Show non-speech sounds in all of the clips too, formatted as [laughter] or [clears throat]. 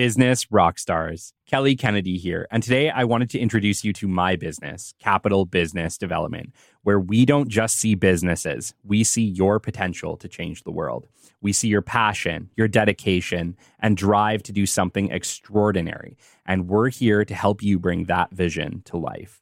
Business rock stars. Kelly Kennedy here. And today I wanted to introduce you to my business, Capital Business Development, where we don't just see businesses, we see your potential to change the world. We see your passion, your dedication, and drive to do something extraordinary. And we're here to help you bring that vision to life.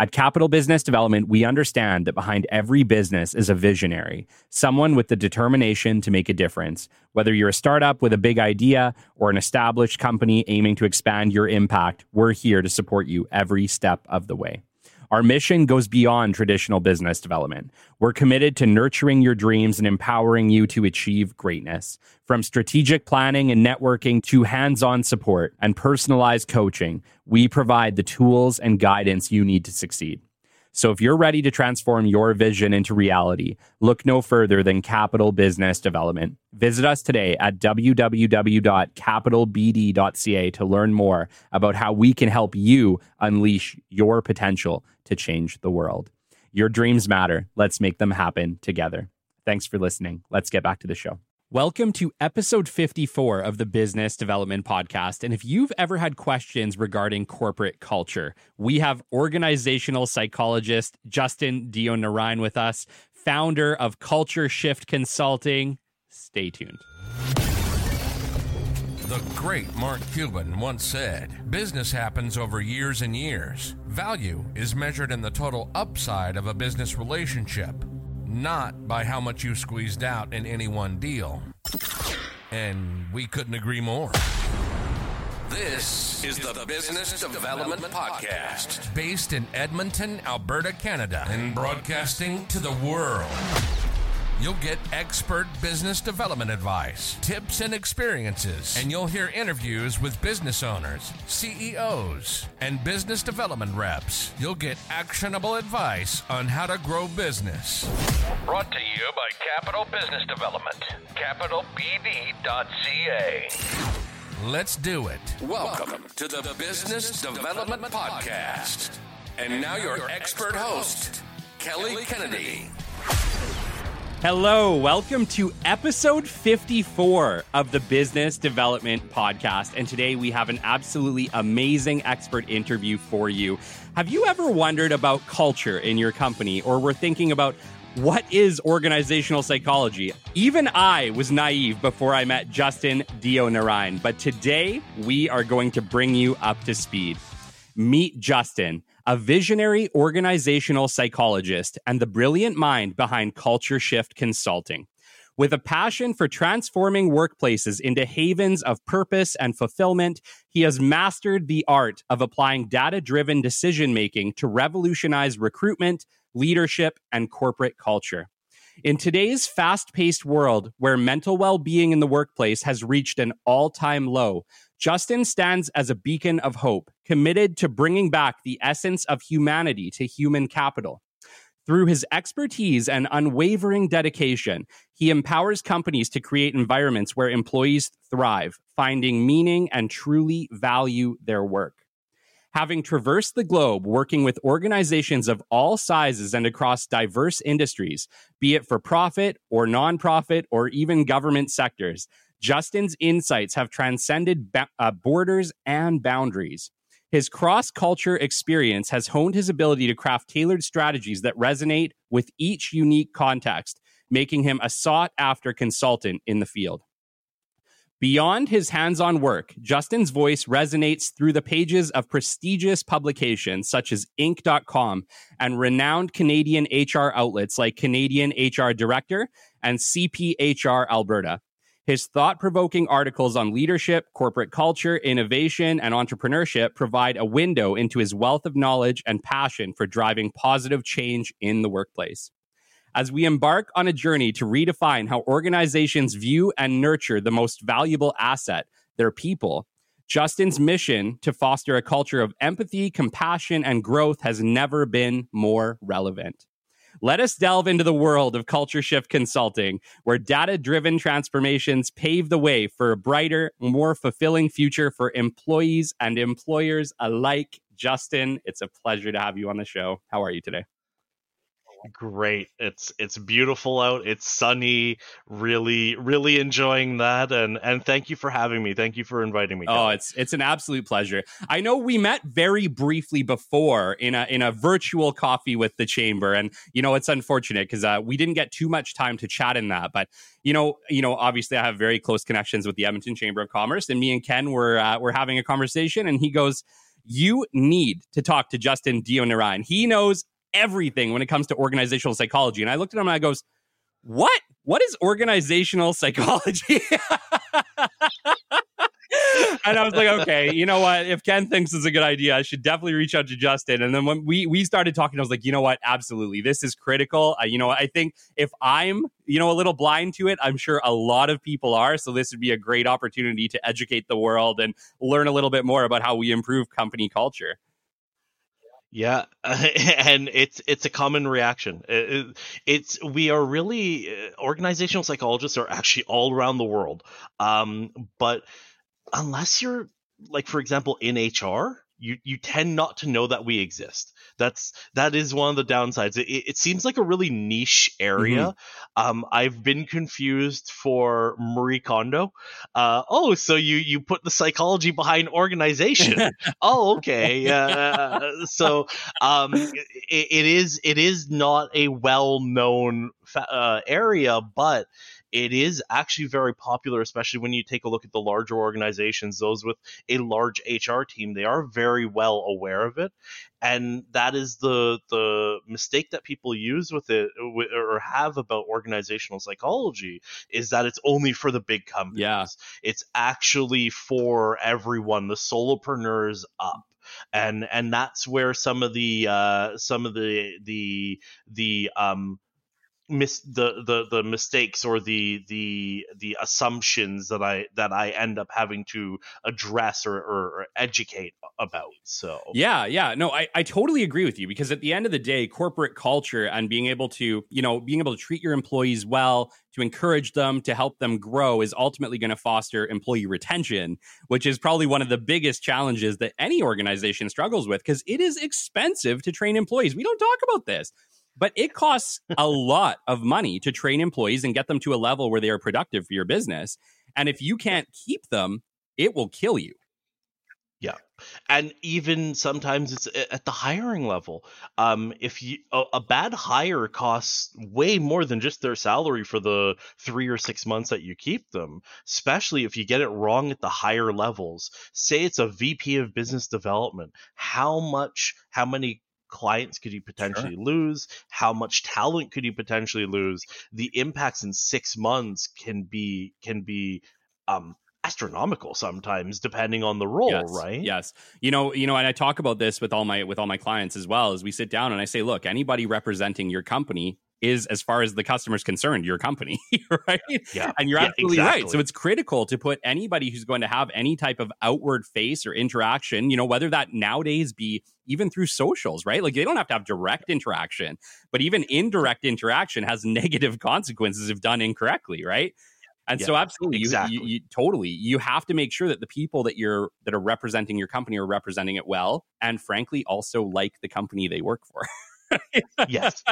At Capital Business Development, we understand that behind every business is a visionary, someone with the determination to make a difference. Whether you're a startup with a big idea or an established company aiming to expand your impact, we're here to support you every step of the way. Our mission goes beyond traditional business development. We're committed to nurturing your dreams and empowering you to achieve greatness. From strategic planning and networking to hands on support and personalized coaching, we provide the tools and guidance you need to succeed. So if you're ready to transform your vision into reality, look no further than Capital Business Development. Visit us today at www.capitalbd.ca to learn more about how we can help you unleash your potential to change the world. Your dreams matter. Let's make them happen together. Thanks for listening. Let's get back to the show. Welcome to episode 54 of the Business Development Podcast. And if you've ever had questions regarding corporate culture, we have organizational psychologist Justin Deonarine with us, founder of Culture Shift Consulting. Stay tuned. The great Mark Cuban once said business happens over years and years. Value is measured in the total upside of a business relationship not by how much you squeezed out in any one deal. And we couldn't agree more. This is the Business Development Podcast, based in Edmonton, Alberta, Canada, and broadcasting to the world. You'll get expert business development advice, tips, and experiences, and you'll hear interviews with business owners, CEOs, and business development reps. You'll get actionable advice on how to grow business. Brought to you by Capital Business Development, capitalbd.ca. Let's do it. Welcome to the Business Development Podcast. And now your expert host, Kelly Kennedy. Hello, welcome to episode 54 of the Business Development Podcast. And today we have an absolutely amazing expert interview for you. Have you ever wondered about culture in your company or were thinking about what is organizational psychology? Even I was naive before I met Justin Deonarine, but today we are going to bring you up to speed. Meet Justin a visionary organizational psychologist and the brilliant mind behind Culture Shift Consulting. With a passion for transforming workplaces into havens of purpose and fulfillment, he has mastered the art of applying data driven decision making to revolutionize recruitment, leadership, and corporate culture. In today's fast paced world where mental well being in the workplace has reached an all time low, Justin stands as a beacon of hope, committed to bringing back the essence of humanity to human capital. Through his expertise and unwavering dedication, he empowers companies to create environments where employees thrive, finding meaning and truly value their work. Having traversed the globe working with organizations of all sizes and across diverse industries, be it for profit or nonprofit or even government sectors, Justin's insights have transcended ba- uh, borders and boundaries. His cross culture experience has honed his ability to craft tailored strategies that resonate with each unique context, making him a sought after consultant in the field. Beyond his hands on work, Justin's voice resonates through the pages of prestigious publications such as Inc.com and renowned Canadian HR outlets like Canadian HR Director and CPHR Alberta. His thought provoking articles on leadership, corporate culture, innovation, and entrepreneurship provide a window into his wealth of knowledge and passion for driving positive change in the workplace. As we embark on a journey to redefine how organizations view and nurture the most valuable asset, their people, Justin's mission to foster a culture of empathy, compassion, and growth has never been more relevant. Let us delve into the world of Culture Shift Consulting, where data driven transformations pave the way for a brighter, more fulfilling future for employees and employers alike. Justin, it's a pleasure to have you on the show. How are you today? Great. It's it's beautiful out. It's sunny. Really, really enjoying that. And and thank you for having me. Thank you for inviting me. Oh, Kelly. it's it's an absolute pleasure. I know we met very briefly before in a in a virtual coffee with the chamber, and you know it's unfortunate because uh, we didn't get too much time to chat in that. But you know, you know, obviously I have very close connections with the Edmonton Chamber of Commerce, and me and Ken were uh, were having a conversation, and he goes you need to talk to Justin Deonarine. He knows everything when it comes to organizational psychology. And I looked at him and I goes, what? What is organizational psychology? [laughs] and I was like, okay, you know what? If Ken thinks it's a good idea, I should definitely reach out to Justin. And then when we we started talking, I was like, you know what? Absolutely, this is critical. Uh, you know, I think if I'm you know a little blind to it, I'm sure a lot of people are. So this would be a great opportunity to educate the world and learn a little bit more about how we improve company culture. Yeah, [laughs] and it's it's a common reaction. it's we are really uh, organizational psychologists are actually all around the world, um, but unless you're like for example in HR, you you tend not to know that we exist. That's that is one of the downsides. It, it seems like a really niche area. Mm-hmm. Um, I've been confused for Marie Kondo. Uh, oh, so you you put the psychology behind organization? [laughs] oh, okay. Uh, so um, it, it is it is not a well known fa- uh, area, but it is actually very popular, especially when you take a look at the larger organizations, those with a large HR team, they are very well aware of it. And that is the the mistake that people use with it or have about organizational psychology is that it's only for the big companies. Yeah. It's actually for everyone, the solopreneurs up and and that's where some of the uh some of the the the um mis- the, the the mistakes or the the the assumptions that I that I end up having to address or, or, educate about. So yeah, yeah, no, I I totally agree with you because at the end of the day, corporate culture and being able to you know being able to treat your employees well, to encourage them, to help them grow, is ultimately going to foster employee retention, which is probably one of the biggest challenges that any organization struggles with because it is expensive to train employees. We don't talk about this but it costs a lot of money to train employees and get them to a level where they are productive for your business. And if you can't keep them, it will kill you. Yeah. And even sometimes it's at the hiring level. Um, if you a, a, bad hire costs way more than just their salary for the three or six months that you keep them, especially if you get it wrong at the higher levels. Say it's a VP of business development. How much, how many clients could you potentially sure. lose? How much talent could you potentially lose? The impacts in six months can be can be um, astronomical sometimes depending on the role yes, right yes you know you know and i talk about this with all my with all my clients as well as we sit down and i say look anybody representing your company is as far as the customer's concerned your company [laughs] right? Yeah. And you're yeah, absolutely exactly. right. So it's critical to put anybody who's going to have any type of outward face or interaction you know whether that nowadays be even through socials right? Like they don't have to have direct interaction but even indirect interaction has [laughs] negative consequences if done incorrectly right? And yeah, so absolutely exactly. You, you, you, totally you have to make sure that the people that you're that are representing your company are representing it well and frankly also like the company they work for [laughs] yes.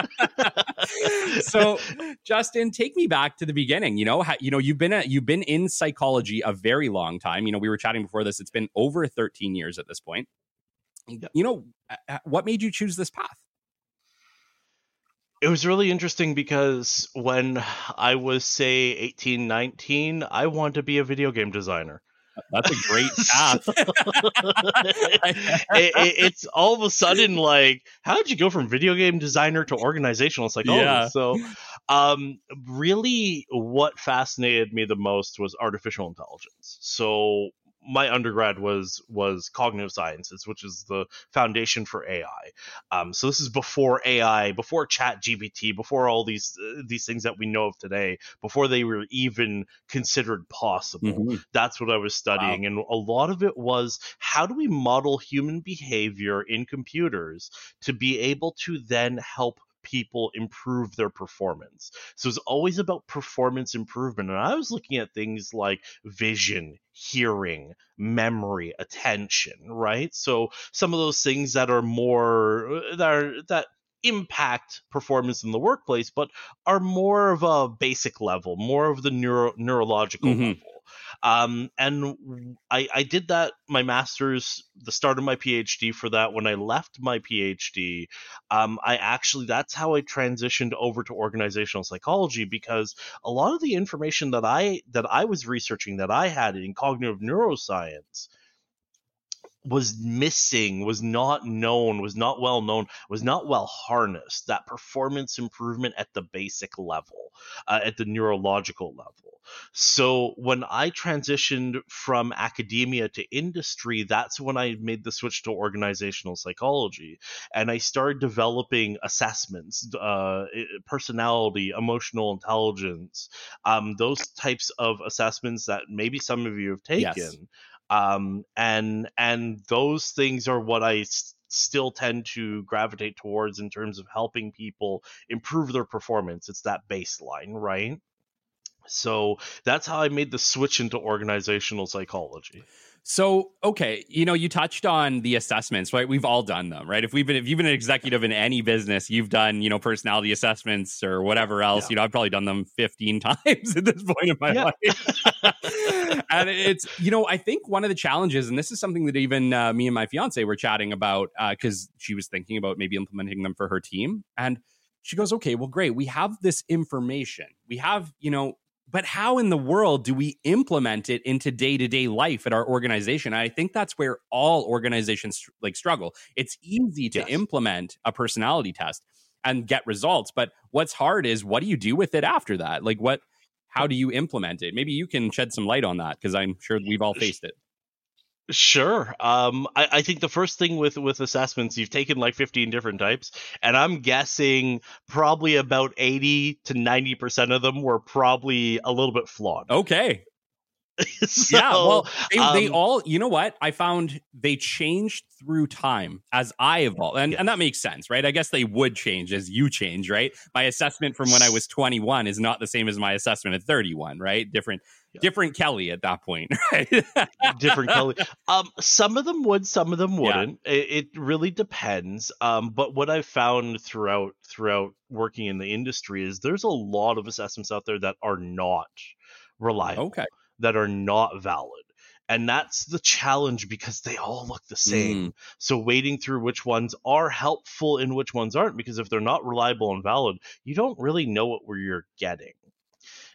[laughs] so, Justin, take me back to the beginning. You know, how, you know, you've been you've been in psychology a very long time. You know, we were chatting before this. It's been over 13 years at this point. You know, uh, uh, what made you choose this path? It was really interesting because when I was say 18, 19, I wanted to be a video game designer. That's a great path. [laughs] it, it, it's all of a sudden like, how did you go from video game designer to organizational psychologist? Yeah. So, um, really, what fascinated me the most was artificial intelligence. So my undergrad was was cognitive sciences, which is the foundation for AI. Um, so this is before AI, before Chat GPT, before all these uh, these things that we know of today, before they were even considered possible. Mm-hmm. That's what I was studying, wow. and a lot of it was how do we model human behavior in computers to be able to then help people improve their performance. So it's always about performance improvement. And I was looking at things like vision, hearing, memory, attention, right? So some of those things that are more that are that impact performance in the workplace, but are more of a basic level, more of the neuro neurological mm-hmm. level. Um, and I, I did that my master's, the start of my PhD for that. When I left my PhD, um, I actually that's how I transitioned over to organizational psychology because a lot of the information that I that I was researching that I had in cognitive neuroscience was missing, was not known, was not well known, was not well harnessed. That performance improvement at the basic level, uh, at the neurological level. So when I transitioned from academia to industry, that's when I made the switch to organizational psychology, and I started developing assessments, uh, personality, emotional intelligence, um, those types of assessments that maybe some of you have taken. Yes um, and and those things are what I s- still tend to gravitate towards in terms of helping people improve their performance. It's that baseline, right? So that's how I made the switch into organizational psychology. So, okay, you know, you touched on the assessments, right? We've all done them, right? If we've been, if you've been an executive in any business, you've done, you know, personality assessments or whatever else. Yeah. You know, I've probably done them 15 [laughs] times at this point in my yeah. life. [laughs] and it's, you know, I think one of the challenges, and this is something that even uh, me and my fiance were chatting about because uh, she was thinking about maybe implementing them for her team. And she goes, okay, well, great. We have this information. We have, you know, but how in the world do we implement it into day-to-day life at our organization i think that's where all organizations like struggle it's easy to yes. implement a personality test and get results but what's hard is what do you do with it after that like what how do you implement it maybe you can shed some light on that because i'm sure we've all faced it Sure. Um, I, I think the first thing with with assessments, you've taken like 15 different types, and I'm guessing probably about 80 to 90 percent of them were probably a little bit flawed. Okay. So, [laughs] yeah, well, they, um, they, all, you know what? I found they changed through time as I evolved. And, and that makes sense, right? I guess they would change as you change, right? My assessment from when I was 21 is not the same as my assessment at 31, right? Different yeah. different Kelly at that point, [laughs] right? different Kelly. Um, some of them would, some of them wouldn't. Yeah. It, it, really depends. Um, but what I've found throughout throughout working in the industry is there's a lot of assessments out there that are not reliable. Okay that are not valid. And that's the challenge because they all look the same. Mm. So wading through which ones are helpful and which ones aren't, because if they're not reliable and valid, you don't really know what you're getting.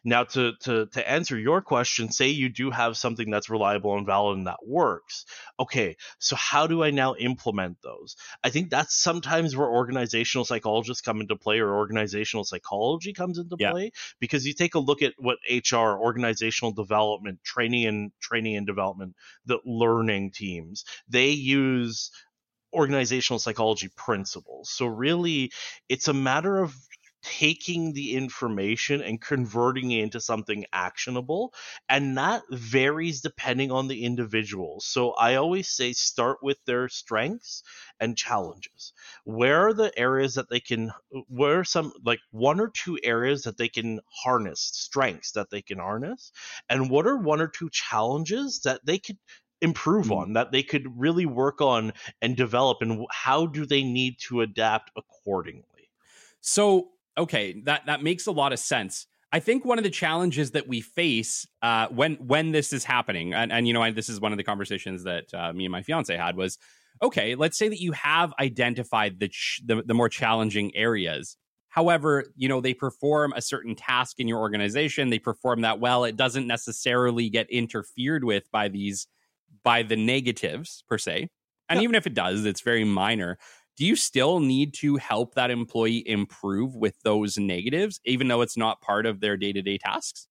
Now, to, to, to answer your question, say you do have something that's reliable and valid and that works. Okay, so how do I now implement those? I think that's sometimes where organizational psychologists come into play or organizational psychology comes into yeah. play because you take a look at what HR, organizational development, training and training and development, the learning teams, they use organizational psychology principles. So really it's a matter of taking the information and converting it into something actionable. And that varies depending on the individual. So I always say start with their strengths and challenges. Where are the areas that they can, where are some, like one or two areas that they can harness, strengths that they can harness? And what are one or two challenges that they could improve mm. on that they could really work on and develop and how do they need to adapt accordingly so okay, that that makes a lot of sense. I think one of the challenges that we face uh, when when this is happening, and, and you know, I, this is one of the conversations that uh, me and my fiance had was, okay, let's say that you have identified the, ch- the the more challenging areas. However, you know, they perform a certain task in your organization. They perform that well. It doesn't necessarily get interfered with by these by the negatives per se. And yeah. even if it does, it's very minor do you still need to help that employee improve with those negatives, even though it's not part of their day to day tasks?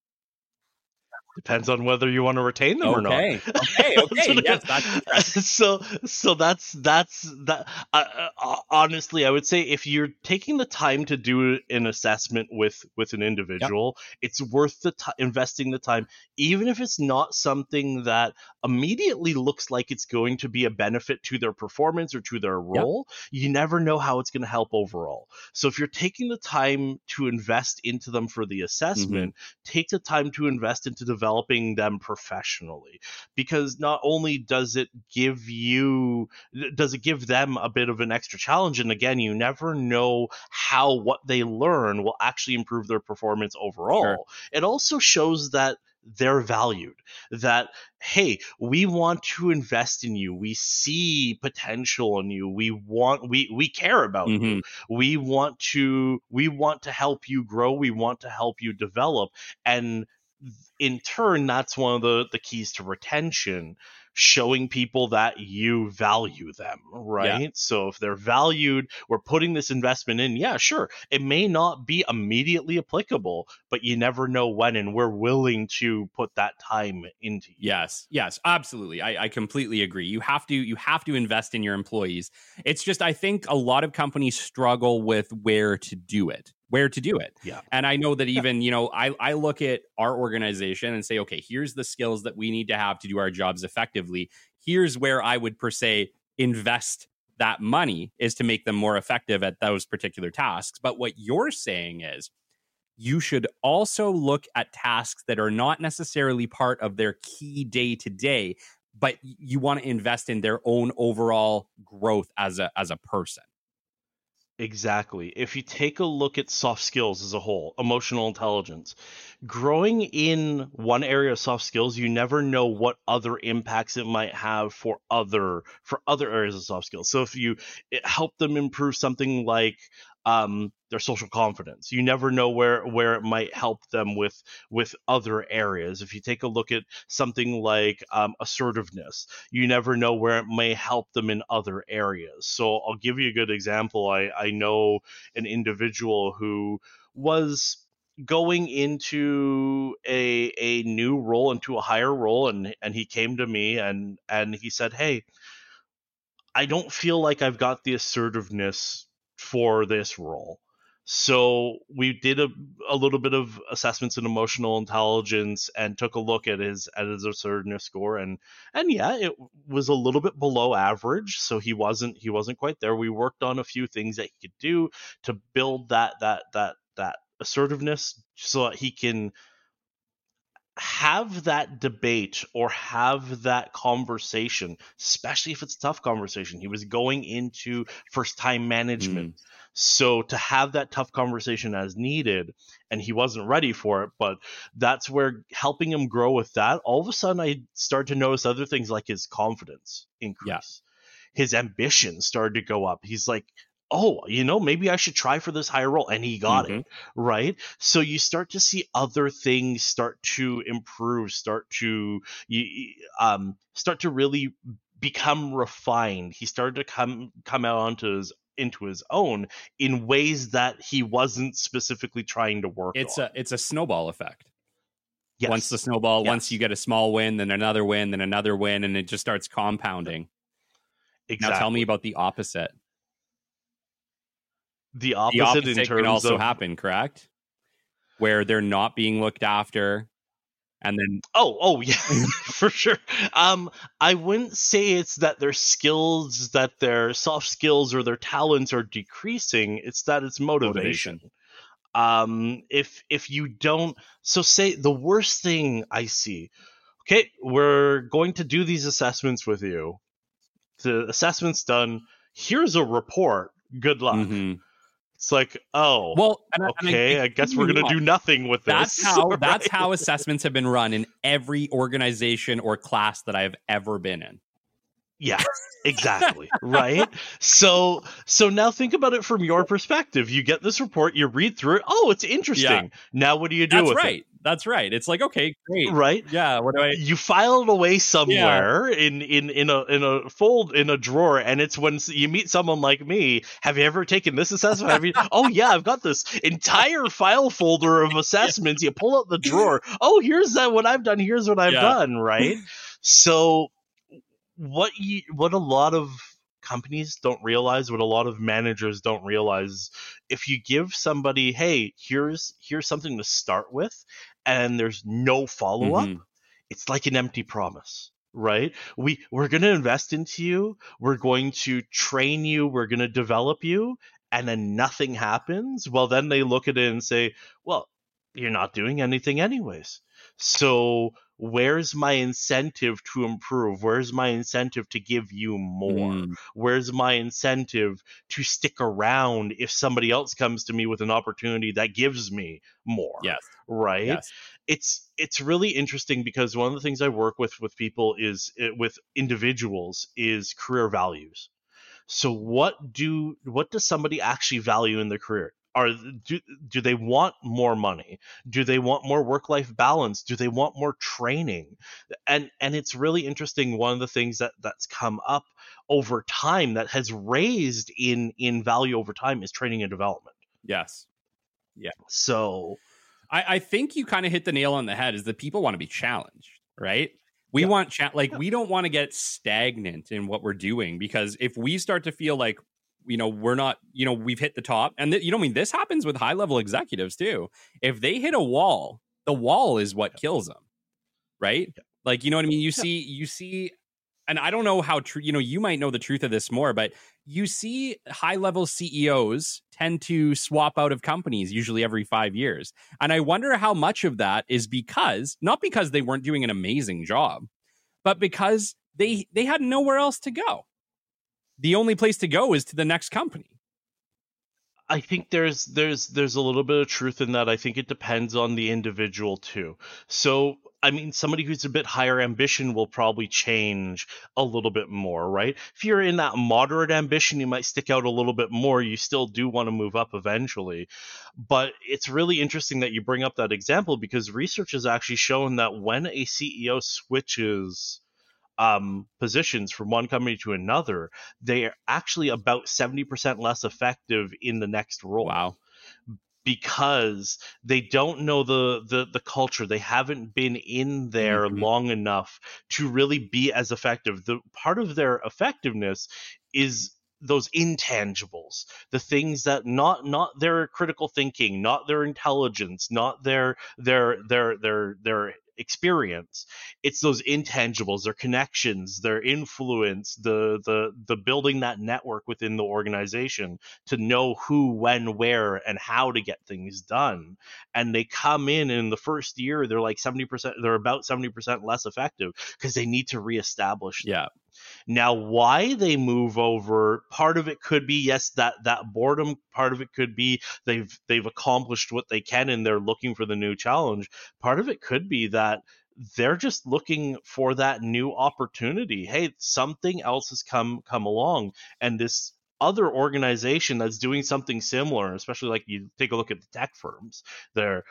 Depends on whether you want to retain them okay. or not. Okay. Okay. [laughs] yes, that's [laughs] so so that's that's that. Uh, uh, honestly, I would say if you're taking the time to do an assessment with with an individual, yep. it's worth the t- investing the time, even if it's not something that immediately looks like it's going to be a benefit to their performance or to their role. Yep. You never know how it's going to help overall. So if you're taking the time to invest into them for the assessment, mm-hmm. take the time to invest into developing developing them professionally because not only does it give you does it give them a bit of an extra challenge and again you never know how what they learn will actually improve their performance overall. Sure. it also shows that they're valued that hey we want to invest in you. We see potential in you. We want we we care about mm-hmm. you we want to we want to help you grow. We want to help you develop. And in turn that's one of the the keys to retention showing people that you value them, right? Yeah. So if they're valued, we're putting this investment in. Yeah, sure. It may not be immediately applicable, but you never know when, and we're willing to put that time into you. Yes, yes, absolutely. I, I completely agree. You have to you have to invest in your employees. It's just I think a lot of companies struggle with where to do it where to do it. Yeah. And I know that even, you know, I, I look at our organization and say, okay, here's the skills that we need to have to do our jobs effectively. Here's where I would per se invest that money is to make them more effective at those particular tasks. But what you're saying is you should also look at tasks that are not necessarily part of their key day to day, but you want to invest in their own overall growth as a as a person. Exactly. If you take a look at soft skills as a whole, emotional intelligence, growing in one area of soft skills, you never know what other impacts it might have for other for other areas of soft skills. So if you help them improve something like um, their social confidence. You never know where where it might help them with with other areas. If you take a look at something like um, assertiveness, you never know where it may help them in other areas. So I'll give you a good example. I I know an individual who was going into a a new role into a higher role and and he came to me and and he said hey i don't feel like i've got the assertiveness for this role. So we did a, a little bit of assessments in emotional intelligence and took a look at his at his assertiveness score and and yeah, it was a little bit below average. So he wasn't he wasn't quite there. We worked on a few things that he could do to build that that that that assertiveness so that he can have that debate or have that conversation, especially if it's a tough conversation. He was going into first time management. Mm. So to have that tough conversation as needed, and he wasn't ready for it, but that's where helping him grow with that, all of a sudden I start to notice other things like his confidence increase. Yeah. His ambition started to go up. He's like, oh, you know, maybe I should try for this higher role. And he got mm-hmm. it. Right. So you start to see other things start to improve, start to, um, start to really become refined. He started to come, come out onto his, into his own in ways that he wasn't specifically trying to work it's on. a it's a snowball effect yes. once the snowball yes. once you get a small win then another win then another win and it just starts compounding exactly. now tell me about the opposite the opposite, the opposite in terms can also of... happen, correct? Where they're not being looked after, and then oh oh yeah [laughs] for sure um i wouldn't say it's that their skills that their soft skills or their talents are decreasing it's that it's motivation, motivation. um if if you don't so say the worst thing i see okay we're going to do these assessments with you the assessment's done here's a report good luck mm-hmm. It's like, oh, well, and, okay. And I, I, guess we're gonna do nothing with this. [laughs] That's how right? that's how assessments have been run in every organization or class that I've ever been in. Yeah, [laughs] exactly. right. So so now think about it from your perspective. You get this report, you read through it. Oh, it's interesting. Yeah. Now what do you do That's with right. it? That's right. It's like okay, great, right? Yeah. What do I? You file it away somewhere yeah. in in in a in a fold in a drawer, and it's when you meet someone like me. Have you ever taken this assessment? Have you? oh yeah, I've got this entire file folder of [laughs] assessments. You pull out the drawer. Oh, here's that what I've done. Here's what I've yeah. done. Right. [laughs] So what you what a lot of companies don't realize what a lot of managers don't realize if you give somebody hey here's here's something to start with and there's no follow up, mm-hmm. it's like an empty promise right we we're going to invest into you we're going to train you we're going to develop you and then nothing happens well then they look at it and say well you're not doing anything anyways So where's my incentive to improve? Where's my incentive to give you more? Mm. Where's my incentive to stick around if somebody else comes to me with an opportunity that gives me more? Yes. Right? Yes. It's it's really interesting because one of the things I work with with people is eh, with individuals is career values. So what do what does somebody actually value in their career? Are do, do they want more money do they want more work life balance do they want more training and and it's really interesting one of the things that that's come up over time that has raised in in value over time is training and development Yes. Yeah. So I, I think you kind of hit the nail on the head is that people want to be challenged, right? We Yeah. want cha- like we don't want to get stagnant in what we're doing because if we start to feel like you know we're not you know we've hit the top and th- you know I mean this happens with high level executives too. If they hit a wall, the wall is what kills them, right? Like you know what I mean. You see you see and I don't know how true, you know, you might know the truth of this more, but you see high level CEOs tend to swap out of companies usually every five years. And I wonder how much of that is because, not because they weren't doing an amazing job, but because they they had nowhere else to go. The only place to go is to the next company. I think there's there's there's a little bit of truth in that. I think it depends on the individual too. So I mean, somebody who's a bit higher ambition will probably change a little bit more, right? If you're in that moderate ambition, you might stick out a little bit more. You still do want to move up eventually. But it's really interesting that you bring up that example because research has actually shown that when a CEO switches um, positions from one company to another, they are actually about 70% less effective in the next role Wow. because they don't know the the the culture they haven't been in there Mhm. long enough to really be as effective the part of their effectiveness is those intangibles the things that not not their critical thinking not their intelligence not their their their their their experience it's those intangibles their connections their influence the the the building that network within the organization to know who, when, where, and how to get things done. And they come in in the first year, they're like 70%, they're about 70% less effective because they need to reestablish. Yeah. Now, why they move over, part of it could be yes, that that boredom. Part of it could be they've they've accomplished what they can and they're looking for the new challenge. Part of it could be that they're just looking for that new opportunity. Hey, something else has come come along, and this other organization that's doing something similar, especially like you take a look at the tech firms, their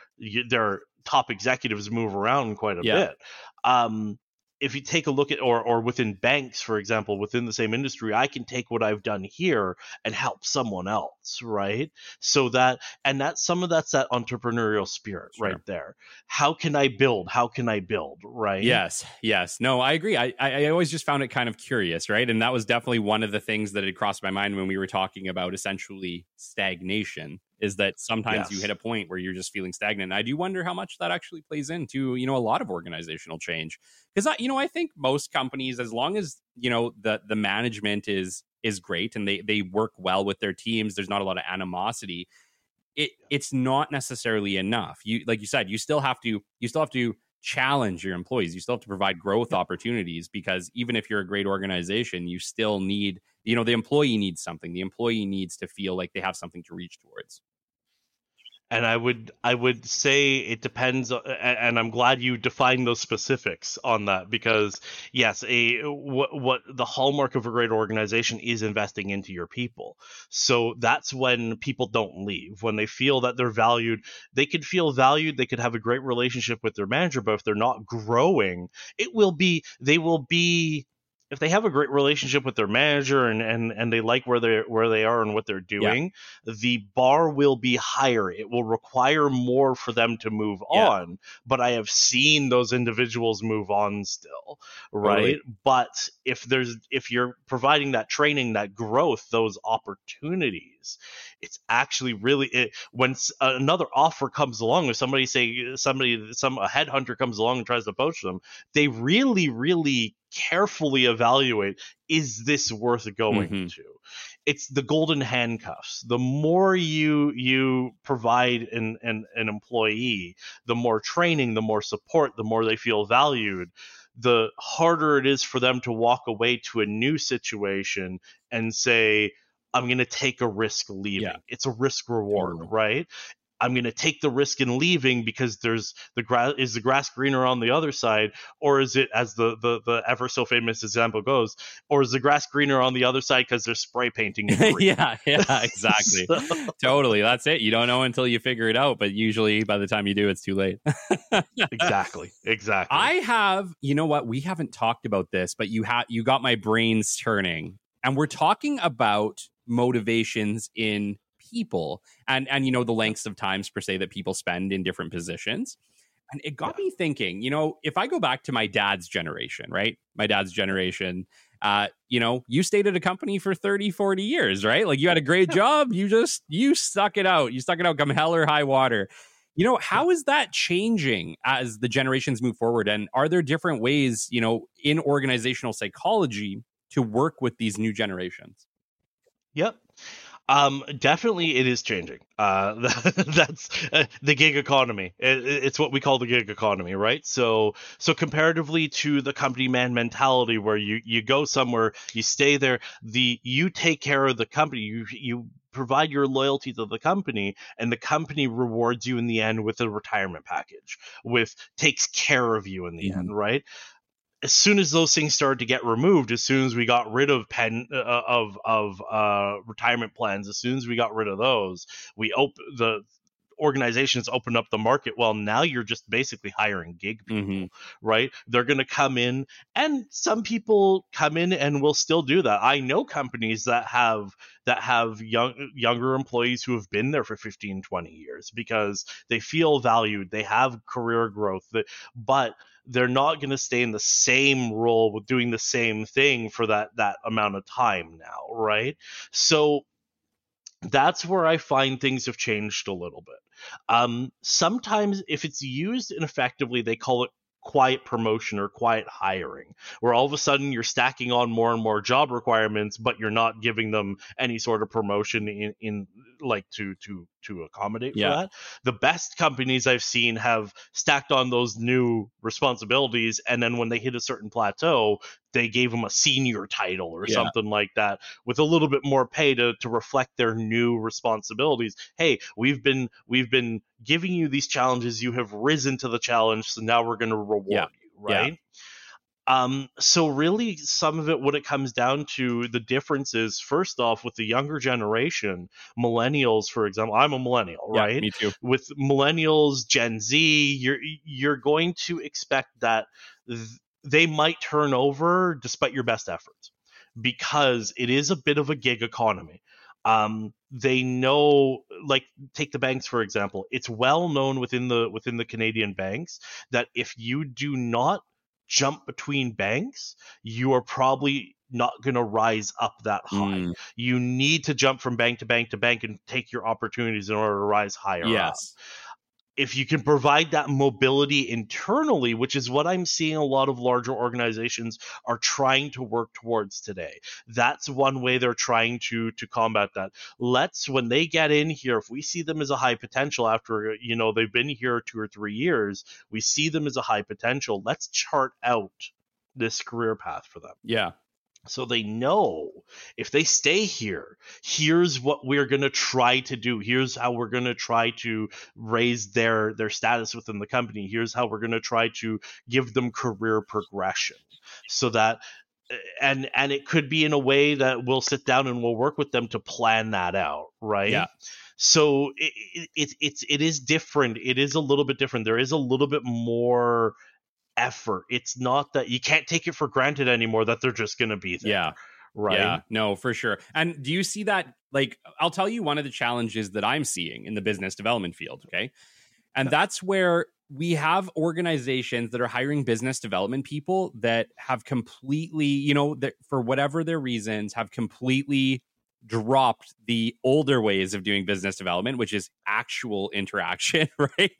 their top executives move around quite a Yeah. bit. Um, if you take a look at or or within banks for example within the same industry i can take what i've done here and help someone else right so that and that some of that's that entrepreneurial spirit Sure. right there how can i build how can i build right Yes, yes. No, I agree. I, I I always just found it kind of curious, right? And that was definitely one of the things that had crossed my mind when we were talking about essentially stagnation. Is that sometimes you hit a point where you're just feeling stagnant. And I do wonder how much that actually plays into you know a lot of organizational change because I you know I think most companies, as long as you know the the management is is great and they they work well with their teams, there's not a lot of animosity. It it's not necessarily enough. You like you said, you still have to you still have to challenge your employees. You still have to provide growth opportunities because even if you're a great organization, you still need, you know, the employee needs something. The employee needs to feel like they have something to reach towards. And i would i would say it depends uh, and i'm glad you defined those specifics on that because yes a what, what the hallmark of a great organization is investing into your people. So that's when people don't leave. When they feel that they're valued they could feel valued they could have a great relationship with their manager but if they're not growing it will be they will be if they have a great relationship with their manager and and, and they like where they where they are and what they're doing the bar will be higher. It will require more for them to move Yeah. on. But I have seen those individuals move on still, right? Totally. But if there's if you're providing that training, that growth, those opportunities, it's actually really it, when s- another offer comes along, if somebody say somebody some a headhunter comes along and tries to poach them, they really really carefully evaluate is this worth going Mhm. to? It's the golden handcuffs. The more you you provide an, an an employee the more training the more support the more they feel valued the harder it is for them to walk away to a new situation and say i'm going to take a risk leaving. Yeah. it's a risk reward right I'm going to take the risk in leaving because there's the grass is the grass greener on the other side, or is it as the the, the ever so famous example goes, or is the grass greener on the other side because they're spray painting? [laughs] yeah, yeah, [laughs] exactly. So- totally. That's it. You don't know until you figure it out, but usually by the time you do, it's too late. exactly, [laughs] exactly. I have, you know what? We haven't talked about this, but you have you got my brains turning. And we're talking about motivations in people and and you know the lengths of times per se that people spend in different positions. And it got me thinking, you know, if I go back to my dad's generation, right? My dad's generation, uh, you know, you stayed at a company for 30, 40 years, right? Like you had a great job, you just you stuck it out. You stuck it out come hell or high water. You know, how is that changing as the generations move forward? And are there different ways, you know, in organizational psychology to work with these new generations? Yep. Um, definitely, it is changing. Uh, [laughs] that's uh, the gig economy. It, it's what we call the gig economy, right? So, so comparatively to the company man mentality, where you you go somewhere, you stay there, the you take care of the company, you you provide your loyalty to the company, and the company rewards you in the end with a retirement package, with takes care of you in the end, right? As soon as those things started to get removed, as soon as we got rid of pen uh, of of uh, retirement plans, as soon as we got rid of those, we open the organizations open up the market. Well, now you're just basically hiring gig people, Mhm. right? They're going to come in, and some people come in and will still do that. I know companies that have that have young younger employees who have been there for 15 20 years because they feel valued they have career growth that, but they're not going to stay in the same role with doing the same thing for that that amount of time now right so that's where i find things have changed a little bit um, sometimes if it's used ineffectively they call it quiet promotion or quiet hiring where all of a sudden you're stacking on more and more job requirements but you're not giving them any sort of promotion in, in like to to to accommodate Yeah. for that the best companies i've seen have stacked on those new responsibilities and then when they hit a certain plateau they gave them a senior title or Yeah. something like that with a little bit more pay to, to reflect their new responsibilities hey we've been we've been giving you these challenges you have risen to the challenge so now we're going to reward Yeah. you right yeah. um so really some of it what it comes down to the difference is first off with the younger generation millennials for example i'm a millennial Yeah, right me too. with millennials gen z you're you're going to expect that th- they might turn over despite your best efforts because it is a bit of a gig economy. Um, they know like take the banks for example. It's well known within the within the canadian banks that if you do not jump between banks you are probably not going to rise up that high. Mm, you need to jump from bank to bank to bank and take your opportunities in order to rise higher up. Yes. If you can provide that mobility internally, which is what I'm seeing a lot of larger organizations are trying to work towards today. That's one way they're trying to to combat that. Let's when they get in here, if we see them as a high potential after you know they've been here two or three years, we see them as a high potential. Let's chart out this career path for them Yeah. So they know if they stay here here's what we're going to try to do. Here's how we're going to try to raise their their status within the company. Here's how we're going to try to give them career progression so that eh, and and it could be in a way that we'll sit down and we'll work with them to plan that out right? Yeah. so it, it, it it's it is different. It is a little bit different. There is a little bit more effort it's not that you can't take it for granted anymore that they're just going to be there Yeah. right Yeah, no, for sure. And do you see that? Like, I'll tell you one of the challenges that I'm seeing in the business development field. Okay. And that's where we have organizations that are hiring business development people that have completely, you know, that for whatever their reasons, have completely dropped the older ways of doing business development, which is actual interaction, [laughs] right?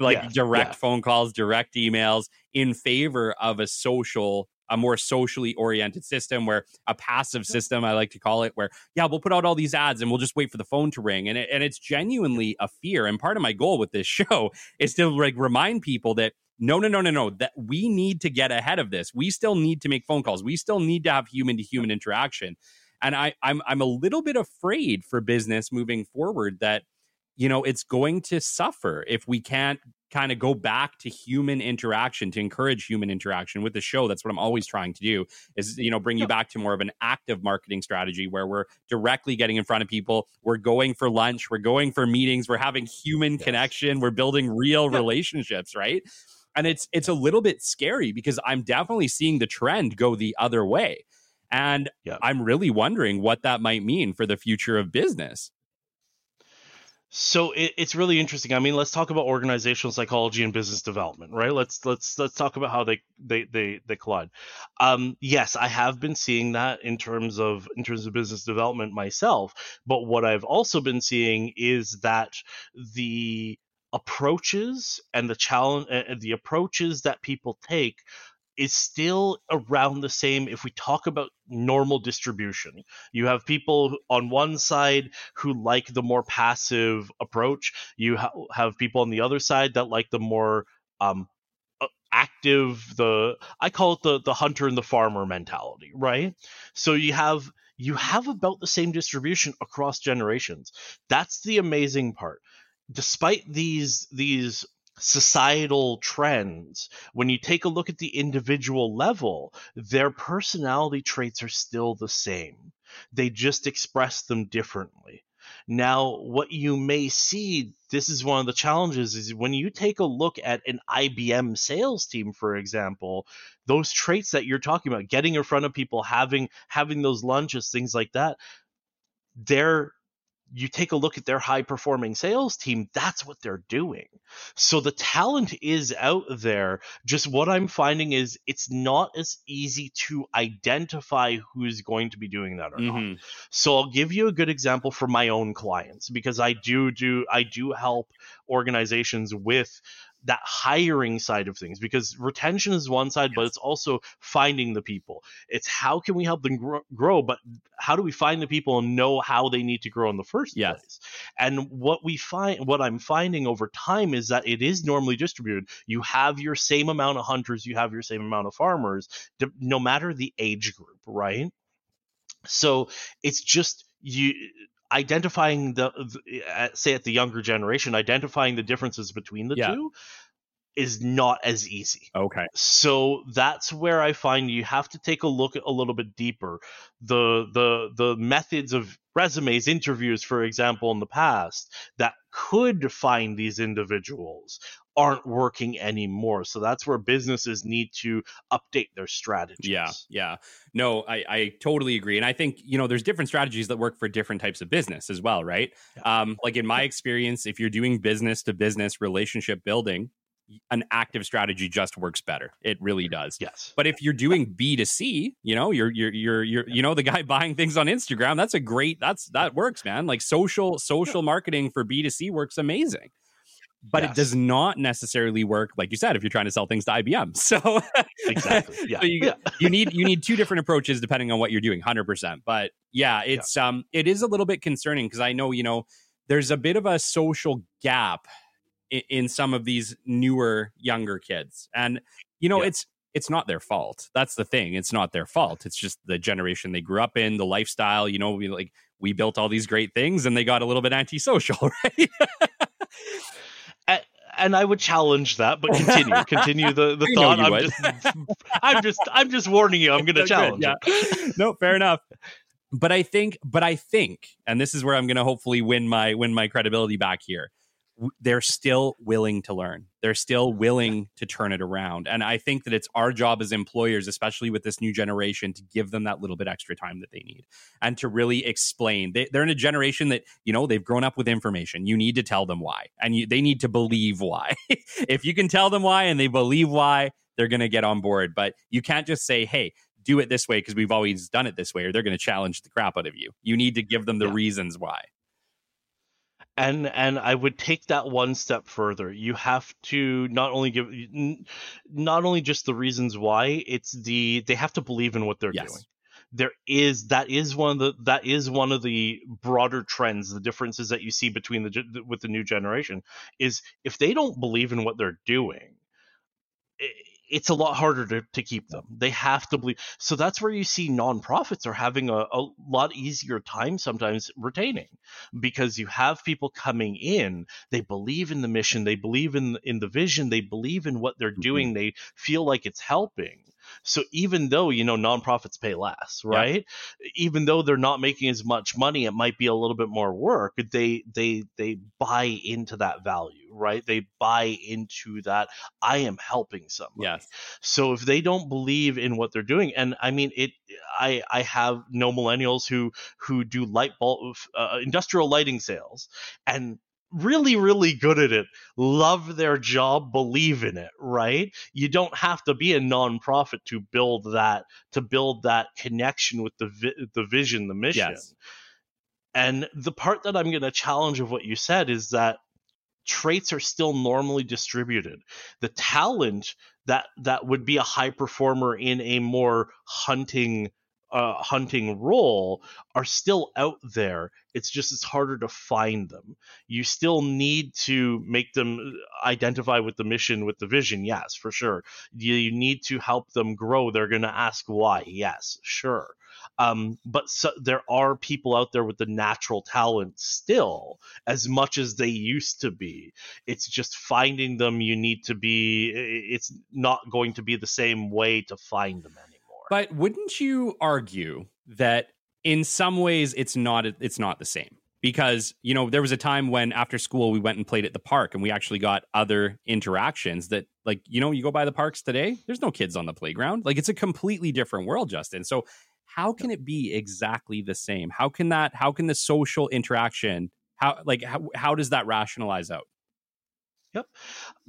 like Yes, direct yeah. phone calls, direct emails in favor of a social a more socially oriented system where a passive system i like to call it where yeah we'll put out all these ads and we'll just wait for the phone to ring. And, it, and it's genuinely a fear. And part of my goal with this [laughs] show is to like remind people that no no no no no that we need to get ahead of this. We still need to make phone calls. We still need to have human to human interaction and I, I'm I'm a little bit afraid for business moving forward that you know it's going to suffer if we can't kind of go back to human interaction to encourage human interaction with the show. That's what i'm always trying to do is you know bring you back to more of an active marketing strategy where we're directly getting in front of people we're going for lunch we're going for meetings we're having human yes. connection we're building real relationships right? And it's it's a little bit scary because i'm definitely seeing the trend go the other way and I'm really wondering what that might mean for the future of business. So it, it's really interesting. I mean, let's talk about organizational psychology and business development, right? Let's let's let's talk about how they they they, they collide. Um, yes, I have been seeing that in terms of in terms of business development myself, but what I've also been seeing is that the approaches and the challenge uh, the approaches that people take is still around the same if we talk about normal distribution. You have people on one side who like the more passive approach, you ha- have people on the other side that like the more um, active the I call it the the hunter and the farmer mentality, right? So you have you have about the same distribution across generations. That's the amazing part. Despite these these societal trends, when you take a look at the individual level, their personality traits are still the same. They just express them differently. Now, what you may see, this is one of the challenges, is when you take a look at an IBM sales team, for example, those traits that you're talking about, getting in front of people, having having those lunches, things like that, they're you take a look at their high performing sales team, that's what they're doing. So the talent is out there. Just what I'm finding is it's not as easy to identify who's going to be doing that or mm-hmm. not. So I'll give you a good example for my own clients because I do do I do help organizations with that hiring side of things because retention is one side yes. but it's also finding the people it's how can we help them grow, grow, but how do we find the people and know how they need to grow in the first yes. place and what we find what i'm finding over time is that it is normally distributed you have your same amount of hunters you have your same amount of farmers no matter the age group right so it's just you identifying the, the, say at the younger generation identifying the differences between the yeah. two is not as easy. Okay. So that's where I find you have to take a look a little bit deeper. The the the methods of resumes, interviews, for example, in the past that could find these individuals aren't working anymore. So that's where businesses need to update their strategies. Yeah, yeah. No, I, I totally agree. And I think, you know, there's different strategies that work for different types of business as well, right? Yeah. Um, like in my experience, if you're doing business to business relationship building, an active strategy just works better. It really does. Yes. But if you're doing B to C, you know, you're you're you're you're you know the guy [laughs] buying things on Instagram, that's a great that's that works, man. Like social social marketing for B to C works amazing but yes. it does not necessarily work like you said if you're trying to sell things to IBM. [laughs] So exactly, [laughs] yeah. so you, yeah. you need you need two different approaches depending on what you're doing, hundred percent. But yeah, it's yeah. um it is a little bit concerning because I know you know there's a bit of a social gap in, in some of these newer younger kids, and you know yeah. it's it's not their fault. That's the thing. It's not their fault. It's just the generation they grew up in, the lifestyle. You know, we like we built all these great things, and they got a little bit antisocial, [laughs] right? And I would challenge that, but [laughs] continue, continue the, the thought. I'm just, I'm just, I'm just warning you. I'm going [laughs] to challenge yeah. [laughs] no, fair enough. But I think, but I think, and this is where I'm going to hopefully win my win my credibility back here they're still willing to learn. They're still willing to turn it around. And I think that it's our job as employers, especially with this new generation, to give them that little bit extra time that they need and to really explain. They, are in a generation that, you know, they've grown up with information. You need to tell them why, and you, they need to believe why. [laughs] if you can tell them why and they believe why, they're going to get on board. But you can't just say, hey, do it this way because we've always done it this way, or they're going to challenge the crap out of you. You need to give them the yeah. reasons why and and I would take that one step further. You have to not only give not only just the reasons why, it's the they have to believe in what they're yes. doing. There is that is one of the that is one of the broader trends, the differences that you see between the with the new generation is if they don't believe in what they're doing, it's a lot harder to, to keep them. They have to believe. So that's where you see nonprofits are having a, a lot easier time sometimes retaining because you have people coming in, they believe in the mission, they believe in in the vision, they believe in what they're mm-hmm. doing, they feel like it's helping. So even though, you know, nonprofits pay less, right? Yeah. Even though they're not making as much money, it might be a little bit more work. They they they buy into that value, right? They buy into that I am helping somebody. Yes. So if they don't believe in what they're doing, and I mean it I I have no millennials who who do light bulb uh, industrial lighting sales and really really good at it love their job believe in it right? You don't have to be a nonprofit to build that to build that connection with the vi- the vision the mission. Yes. and the part that i'm going to challenge of what you said is that traits are still normally distributed. The talent that that would be a high performer in a more hunting uh, hunting role are still out there. It's just it's harder to find them. You still need to make them uh, identify with the mission, with the vision. Yes, for sure. You, you need to help them grow. They're going to ask why. Yes, sure. Um, but so, there are people out there with the natural talent still, as much as they used to be. It's just finding them. You need to be. It's not going to be the same way to find them anymore. But wouldn't you argue that in some ways it's not it's not the same? Because, you know, there was a time when after school we went and played at the park and we actually got other interactions that like, you know, you go by the parks today, there's no kids on the playground. Like it's a completely different world, Justin. So how can it be exactly the same? How can that how can the social interaction how like how, how does that rationalize out? Yep.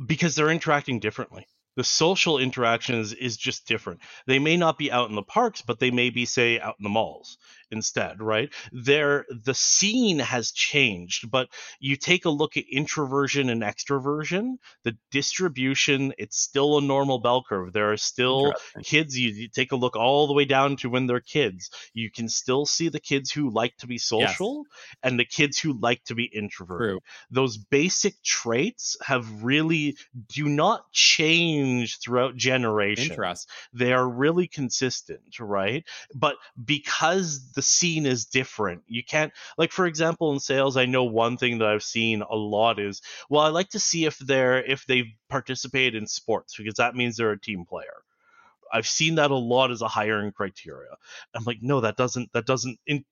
Because they're interacting differently the social interactions is just different. They may not be out in the parks, but they may be, say, out in the malls instead, right? There, the scene has changed, but you take a look at introversion and extroversion, the distribution, it's still a normal bell curve. There are still kids, you, you, take a look all the way down to when they're kids. You can still see the kids who like to be social yes. and the kids who like to be introverted. True. Those basic traits have really do not change throughout generations. They are really consistent, right? But because the scene is different. You can't like for example in sales, I know one thing that I've seen a lot is well, I like to see if they're if they've participated in sports because that means they're a team player. I've seen that a lot as a hiring criteria. I'm like, no, that doesn't that doesn't in,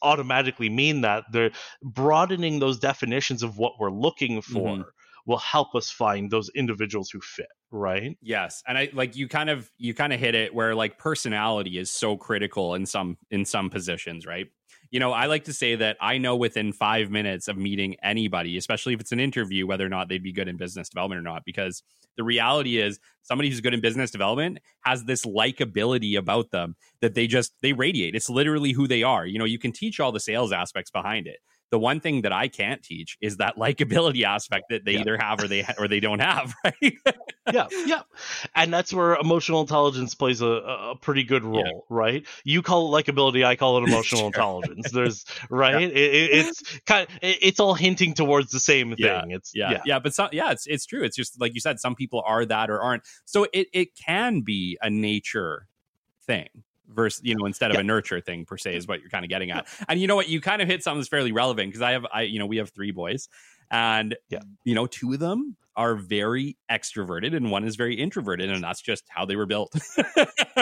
automatically mean that. They're broadening those definitions of what we're looking for. Mm-hmm will help us find those individuals who fit right. Yes and i like you kind of you kind of hit it where like personality is so critical in some in some positions right? You know i like to say that i know within five minutes of meeting anybody especially if it's an interview whether or not they'd be good in business development or not because the reality is somebody who's good in business development has this likability about them that they just they radiate. It's literally who they are. You know you can teach all the sales aspects behind it the one thing that I can't teach is that likability aspect that they yeah. either have or they ha- or they don't have, [laughs] right? yeah, yeah, and that's where emotional intelligence plays a, a pretty good role, yeah. right? You call it likability, I call it [laughs] emotional intelligence. There's [laughs] right, yeah. it, it's kind, of, it, it's all hinting towards the same thing. Yeah. It's yeah, yeah, but some, yeah, it's it's true. It's just like you said, some people are that or aren't. So it it can be a nature thing versus you know instead of a nurture thing per se is what you're kind of getting at. And you know what? You kind of hit something that's fairly relevant because i have i you know we have three boys and yeah. you know two of them are very extroverted and one is very introverted and that's just how they were built. [laughs]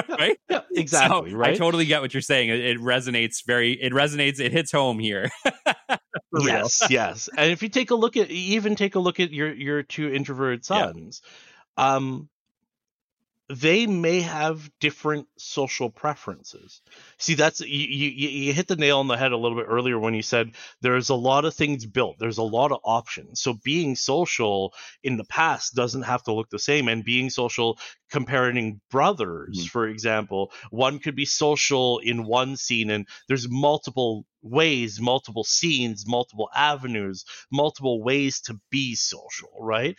Right? [laughs] Yeah, exactly so right? i totally get what you're saying. It, it, resonates very it resonates it hits home here. [laughs] Yes yes. And if you take a look at even take a look at your your two introverted sons um they may have different social preferences. See, that's you, you, you hit the nail on the head a little bit earlier when you said there's a lot of things built, there's a lot of options. So being social in the past doesn't have to look the same, and being social comparing brothers, mm-hmm. for example, one could be social in one scene, and there's multiple ways, multiple scenes, multiple avenues, multiple ways to be social, right?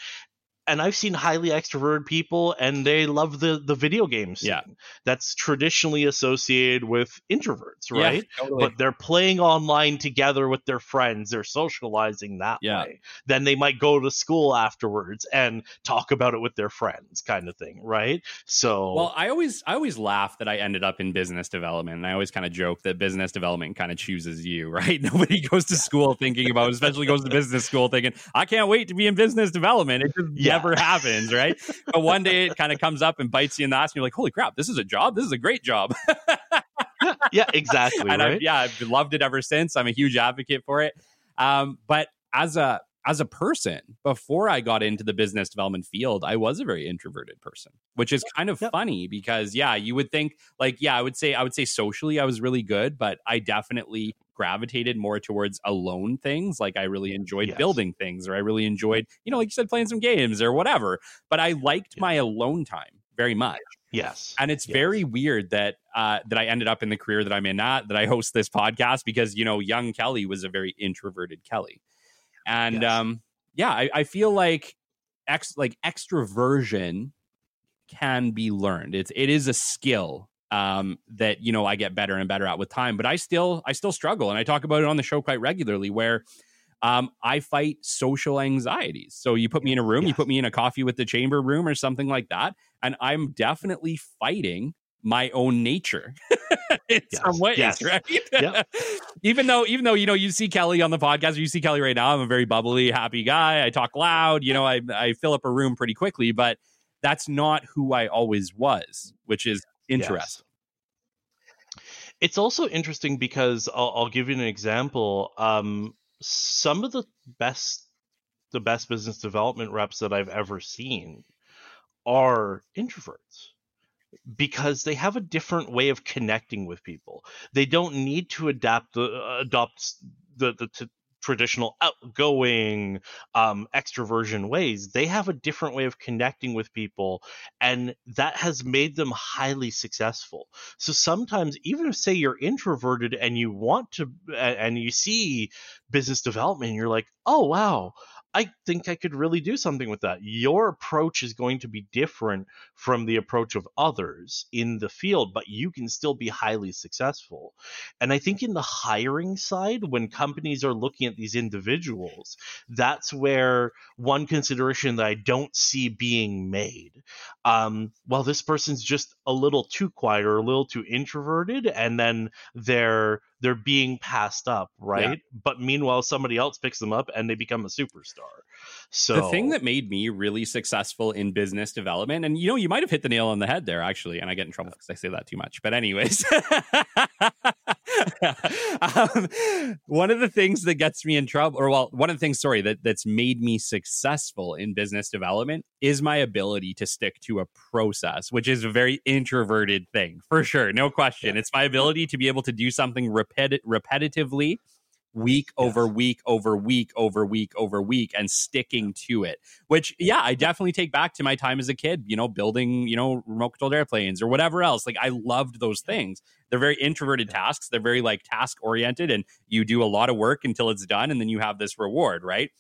And I've seen highly extroverted people and they love the the video games. Yeah. That's traditionally associated with introverts, right? Yeah, totally. But they're playing online together with their friends. They're socializing that yeah. way. Then they might go to school afterwards and talk about it with their friends kind of thing, right? So Well, I always I always laugh that I ended up in business development. And I always kind of joke that business development kind of chooses you, [laughs] right? Nobody goes to school thinking about, especially goes to business school thinking, I can't wait to be in business development. It just yeah never happens, right? But one day it kind of comes up and bites you in the ass, and you're like, "Holy crap, this is a job! This is a great job." yeah, exactly. and right? I've, yeah, I've loved it ever since. I'm a huge advocate for it. Um, but as a as a person, before I got into the business development field, I was a very introverted person, which is kind of yep. funny because yeah, you would think like yeah, I would say I would say socially I was really good, but I definitely gravitated more towards alone things. Like I really enjoyed yes. building things, or I really enjoyed, you know, like you said, playing some games or whatever. But I liked my alone time very much. Yes. And it's yes. very weird that uh, that I ended up in the career that I'm in at, that I host this podcast because, you know, young Kelly was a very introverted Kelly. And yes. um, yeah, I, I feel like ex like extroversion can be learned. It's it is a skill um, that you know I get better and better at with time. But I still I still struggle, and I talk about it on the show quite regularly. Where um, I fight social anxieties. So you put me in a room, you put me in a coffee with the chamber room or something like that, and I'm definitely fighting my own nature [laughs] in yes. some ways, yes. right? Yep. [laughs] even though, even though you know, you see Kelly on the podcast, or you see Kelly right now. I'm a very bubbly, happy guy. I talk loud. You know, I I fill up a room pretty quickly, but that's not who I always was, which is interesting. Yes. It's also interesting because I'll, I'll, give you an example. Um, some of the best, the best business development reps that I've ever seen are introverts because they have a different way of connecting with people. They don't need to adapt the uh, adopt the the to traditional outgoing um, extroversion ways they have a different way of connecting with people and that has made them highly successful. So sometimes even if say you're introverted and you want to and you see business development you're like oh wow I think I could really do something with that. Your approach is going to be different from the approach of others in the field, but you can still be highly successful. And I think in the hiring side, when companies are looking at these individuals, that's where one consideration that I don't see being made. Um, well, this person's just a little too quiet or a little too introverted, and then they're they're being passed up, right? Yeah. But meanwhile, somebody else picks them up and they become a superstar. So the thing that made me really successful in business development, and you know, you might have hit the nail on the head there, actually, and I get in trouble because I say that too much. But anyways, [laughs] um, one of the things that gets me in trouble, or well, one of the things, sorry, that that's made me successful in business development is my ability to stick to a process, which is a very introverted thing for sure, no question. Yeah. It's my ability to be able to do something repeti- repetitively week yes. over week over week over week over week and sticking to it which yeah i definitely take back to my time as a kid you know building you know remote controlled airplanes or whatever else like i loved those things. They're very introverted tasks they're very like task oriented and you do a lot of work until it's done and then you have this reward right?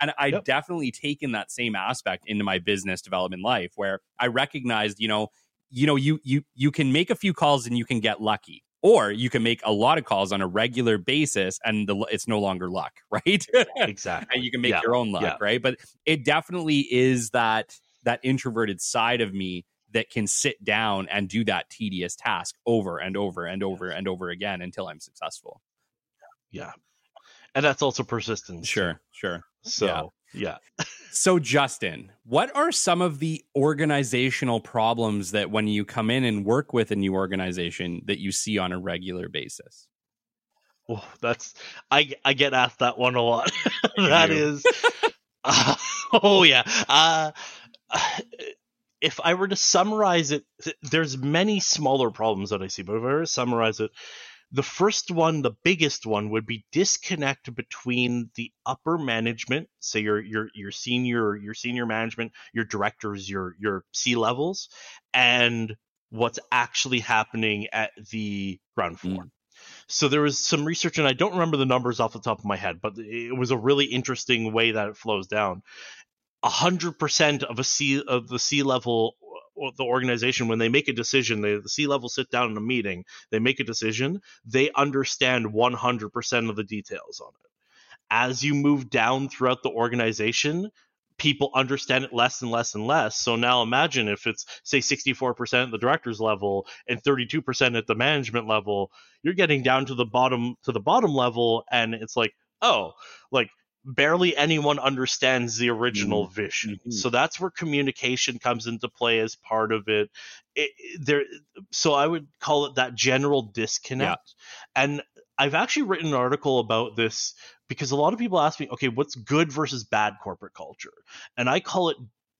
And I yep. definitely taken that same aspect into my business development life where I recognized, you know, you know, you you you can make a few calls and you can get lucky or you can make a lot of calls on a regular basis and the, it's no longer luck [laughs] right? Exactly. and you can make yeah. your own luck yeah. right? But it definitely is that that introverted side of me that can sit down and do that tedious task over and over and over and over again until i'm successful. Yeah. And that's also persistence. Sure sure. So yeah. so Justin, what are some of the organizational problems that when you come in and work with a new organization that you see on a regular basis? Oh, that's I I get asked that one a lot. [laughs] that is uh, [laughs] oh yeah. Uh [sighs] if I were to summarize it, th- there's many smaller problems that I see, but if I were to summarize it, the first one, the biggest one, would be disconnect between the upper management, say your your your senior your senior management, your directors, your your C levels, and what's actually happening at the ground floor. Mm. So there was some research, and I don't remember the numbers off the top of my head, but it was a really interesting way that it flows down. A hundred percent of a C of the C level the organization when they make a decision they, the c level sit down in a meeting they make a decision they understand 100% of the details on it. As you move down throughout the organization people understand it less and less and less. So now imagine if it's say 64% at the director's level and 32% at the management level you're getting down to the bottom to the bottom level and it's like oh like barely anyone understands the original mm-hmm. vision. Mm-hmm. So that's where communication comes into play as part of it. it. There, so I would call it that general disconnect. Yeah. And I've actually written an article about this because a lot of people ask me, okay, what's good versus bad corporate culture? And I call it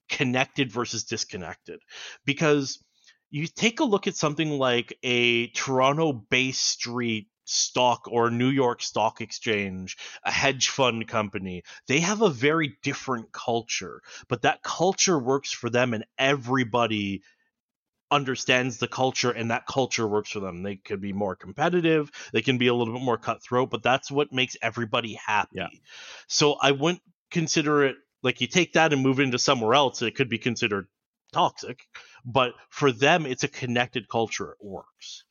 connected versus disconnected because you take a look at something like a Toronto Bay Street stock or New York Stock Exchange, a hedge fund company, they have a very different culture, but that culture works for them and everybody understands the culture and that culture works for them. They could be more competitive, they can be a little bit more cutthroat, but that's what makes everybody happy. Yeah. So I wouldn't consider it like you take that and move into somewhere else, it could be considered toxic, but for them it's a connected culture. It works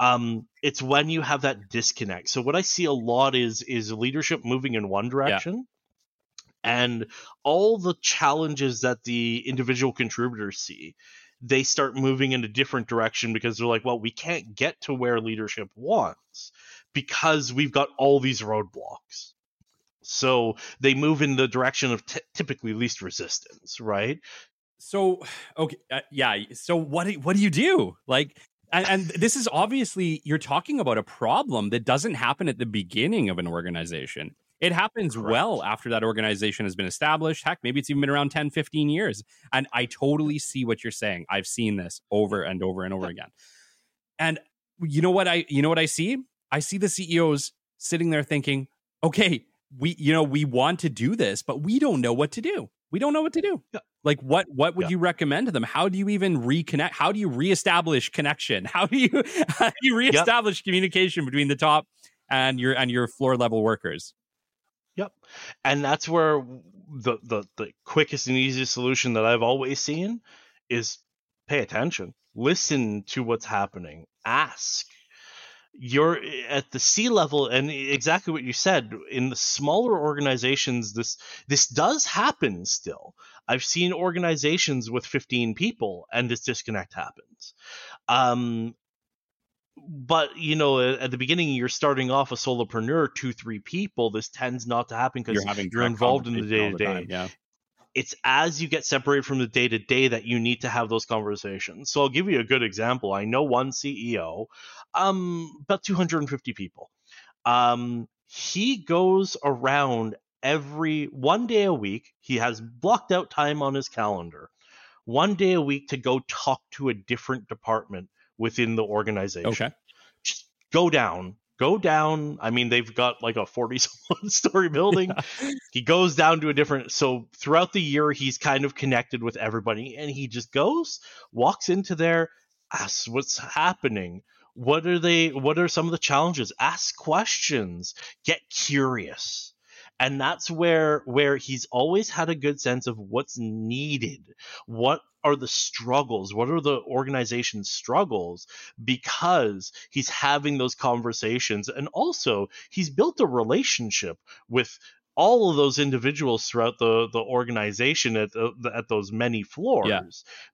um, it's when you have that disconnect. So what I see a lot is is leadership moving in one direction. Yeah. And all the challenges that the individual contributors see, they start moving in a different direction because they're like, well, we can't get to where leadership wants because we've got all these roadblocks. So they move in the direction of t- typically least resistance, right? So okay, uh, yeah. So what do, what do you do? Like and, and, this is obviously you're talking about a problem that doesn't happen at the beginning of an organization. It happens Correct. well after that organization has been established. Heck maybe it's even been around 10 15 years. And i totally see what you're saying. I've seen this over and over and over again. And you know what i you know what i see? I see the ceos sitting there thinking okay we you know we want to do this but we don't know what to do we don't know what to do yeah. Like what what would yeah. you recommend to them? How do you even reconnect? How do you reestablish connection? [laughs] How do you how do you reestablish yep. communication between the top and your and your floor level workers? Yep. And that's where the the the quickest and easiest solution that I've always seen is pay attention. Listen to what's happening. Ask you're at the C level and exactly what you said in the smaller organizations this this does happen still. I've seen organizations with 15 people and this disconnect happens. Um but you know at the beginning you're starting off a solopreneur two three people. This tends not to happen because you're, you're involved in the day to day yeah it's as you get separated from the day to day that you need to have those conversations. So I'll give you a good example. I know one CEO, um, about 250 people. Um, he goes around every one day a week. He has blocked out time on his calendar, one day a week to go talk to a different department within the organization. Okay. Just go down, go down. I mean, they've got like a 40 [laughs] story building. Yeah. He goes down to a different. So throughout the year, he's kind of connected with everybody and he just goes, walks into there, asks what's happening. What are they? What are some of the challenges? Ask questions, get curious and that's where where he's always had a good sense of what's needed. What are the struggles? What are the organization's struggles? Because he's having those conversations and also he's built a relationship with all of those individuals throughout the the organization at uh, the, at those many floors yeah.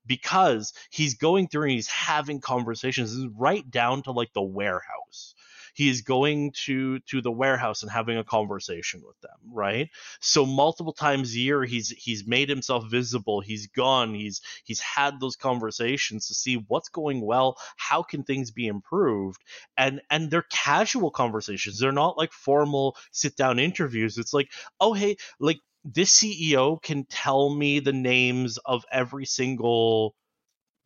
because he's going through and he's having conversations. Right down to like the warehouse he's going to to the warehouse and having a conversation with them right? So multiple times a year he's he's made himself visible he's gone he's he's had those conversations to see what's going well how can things be improved? And and they're casual conversations they're not like formal sit down interviews. It's like oh hey like this CEO can tell me the names of every single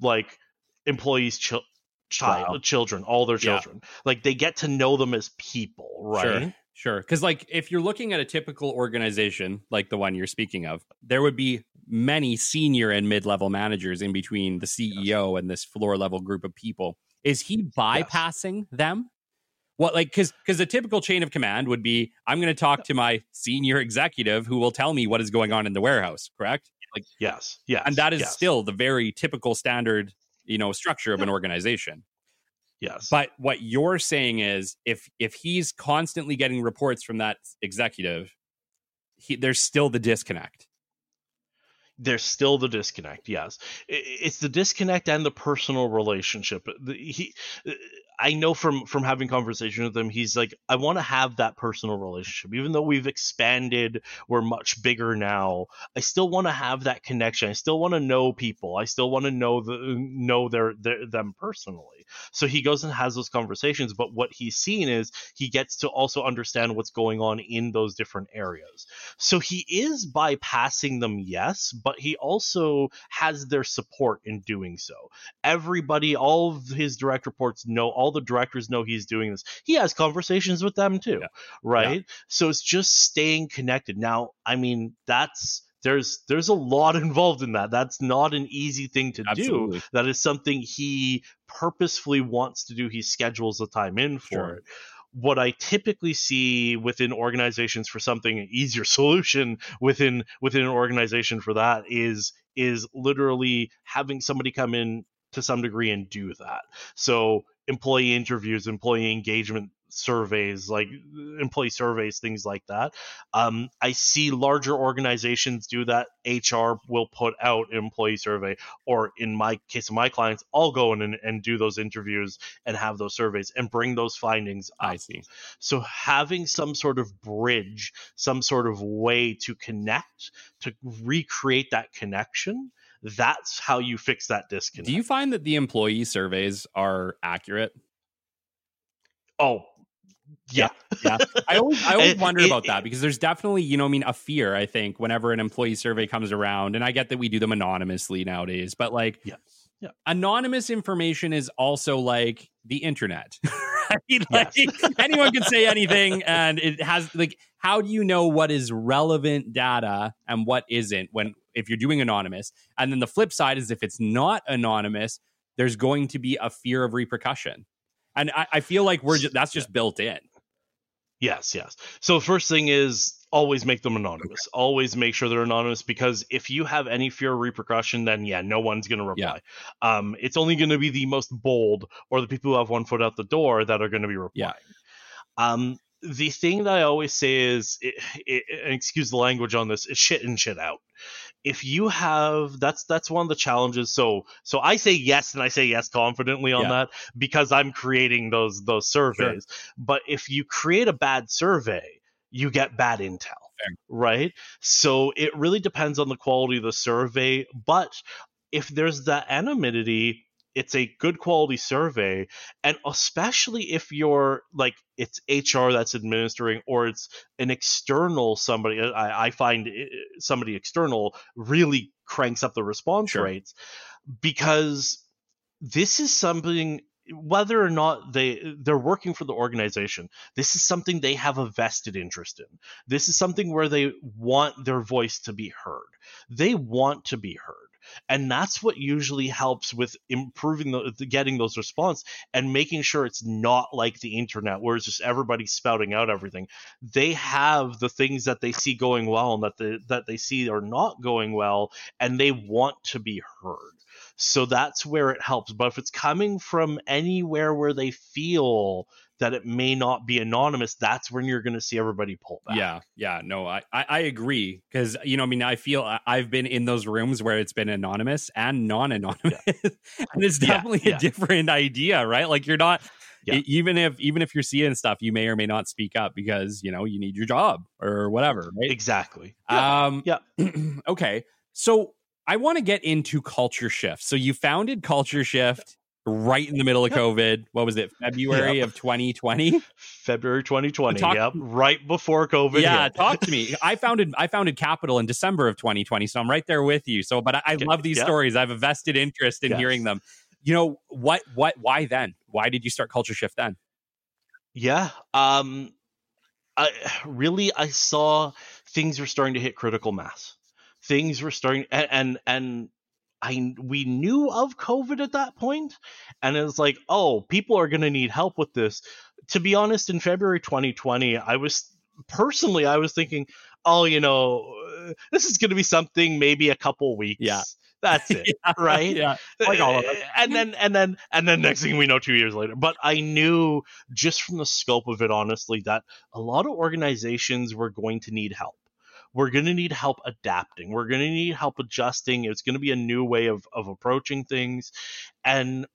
like employees chil- child Wow. children all their Yeah. children like they get to know them as people right Sure. Sure. Because, like, if you're looking at a typical organization like the one you're speaking of, there would be many senior and mid level managers in between the CEO and this floor level group of people. Is he bypassing them? What, like, because because a typical chain of command would be I'm going to talk to my senior executive who will tell me what is going on in the warehouse, correct? Like, yes yes and that is yes, still the very typical standard, you know, structure of an organization. yes But what you're saying is if if he's constantly getting reports from that executive, he, there's still the disconnect. there's still the disconnect yes it's the disconnect and the personal relationship he uh, i know from from having conversation with him he's like i want to have that personal relationship. Even though we've expanded we're much bigger now i still want to have that connection. I still want to know people. I still want to know the know their, their them personally. So he goes and has those conversations but what he's seen is he gets to also understand what's going on in those different areas. So he is bypassing them, yes, but he also has their support in doing so. Everybody, all of his direct reports know, all the directors know he's doing this. He has conversations with them too, Yeah. right? So it's just staying connected. Now, I mean, that's there's there's a lot [laughs] involved in that. That's not an easy thing to do. That is something he purposefully wants to do. He schedules the time in for Sure. it what I typically see within organizations for something an easier [laughs] solution within within an organization for that is is literally having somebody come in to some degree and do that. So employee interviews, employee engagement surveys, like employee surveys, things like that. Um, I see larger organizations do that. HR will put out an employee survey, or in my case of my clients, I'll go in and, and do those interviews and have those surveys and bring those findings up. I see. So having some sort of bridge, some sort of way to connect, to recreate that connection, that's how you fix that disconnect. Do you find that the employee surveys are accurate? oh, yeah. Yeah. I always I [laughs] always It- wonder it- about that because there's definitely, you know, I mean, a fear, I think, whenever an employee survey comes around, and I get that we do them anonymously nowadays, but like Yes. Yeah. anonymous information is also like the internet. [laughs] right? Like Yes. anyone can say anything and it has like how do you know what is relevant data and what isn't when if you're doing anonymous? And then the flip side is if it's not anonymous, there's going to be a fear of repercussion. And I, I feel like we're just that's just built in. Yes, yes. So first thing is always make them anonymous. Always make sure they're anonymous because if you have any fear of repercussion, then yeah, no one's going to reply. Um, it's only going to be the most bold or the people who have one foot out the door that are going to be replying. Yeah. Um, the thing that I always say is, it, it, and excuse the language on this, is shit in, shit out. If you have, that's that's one of the challenges. So so I say yes, and I say yes confidently on Yeah. that because I'm creating those those surveys. But if you create a bad survey, you get bad intel, Fair. right? So it really depends on the quality of the survey. But if there's that anonymity, it's a good quality survey and especially if you're like it's hr that's administering or it's an external somebody uh, i, I find uh, somebody external really cranks up the response Sure. rates because this is something whether or not they they're working for the organization this is something they have a vested interest in. This is something where they want their voice to be heard. They want to be heard and that's what usually helps with improving the, getting those response and making sure it's not like the internet where it's just everybody spouting out everything. They have the things that they see going well and that the that they see are not going well and they want to be heard. So that's where it helps. But if it's coming from anywhere where they feel that it may not be anonymous that's when you're going to see everybody pull back Yeah, yeah, no, I I, I agree because you know, I mean, I feel I, I've been in those rooms where it's been anonymous and non-anonymous, [laughs] and it's definitely yeah. a different idea, right? Like you're not Yeah. e- even if even if you're seeing stuff, you may or may not speak up because you know you need your job or whatever, right? exactly Um, Yeah. [clears throat] okay, so I want to get into culture shift. So you founded Culture Shift right in the middle of COVID. What was it? February yep. of 2020. February 2020. Talk, yep, right before COVID. Yeah, hit. talk to me. [laughs] I founded I founded Capital in December of 2020, so I'm right there with you. So, but I, I love these yep. stories. I have a vested interest in yes. hearing them. You know what? What? Why then? Why did you start Culture Shift then? Yeah. Um. I really I saw things were starting to hit critical mass. Things were starting and and, and I we knew of COVID at that point, and it was like, oh, people are going to need help with this. To be honest, in February 2020, I was personally I was thinking, oh, you know, this is going to be something maybe a couple weeks. Yeah. That's [laughs] it, yeah, right? Yeah, like all of it. Eh, and then, and then, and then, next thing we know, two years later. But I knew just from the scope of it, honestly, that a lot of organizations were going to need help we're going to need help adapting. We're going to need help adjusting. It's going to be a new way of, of approaching things. And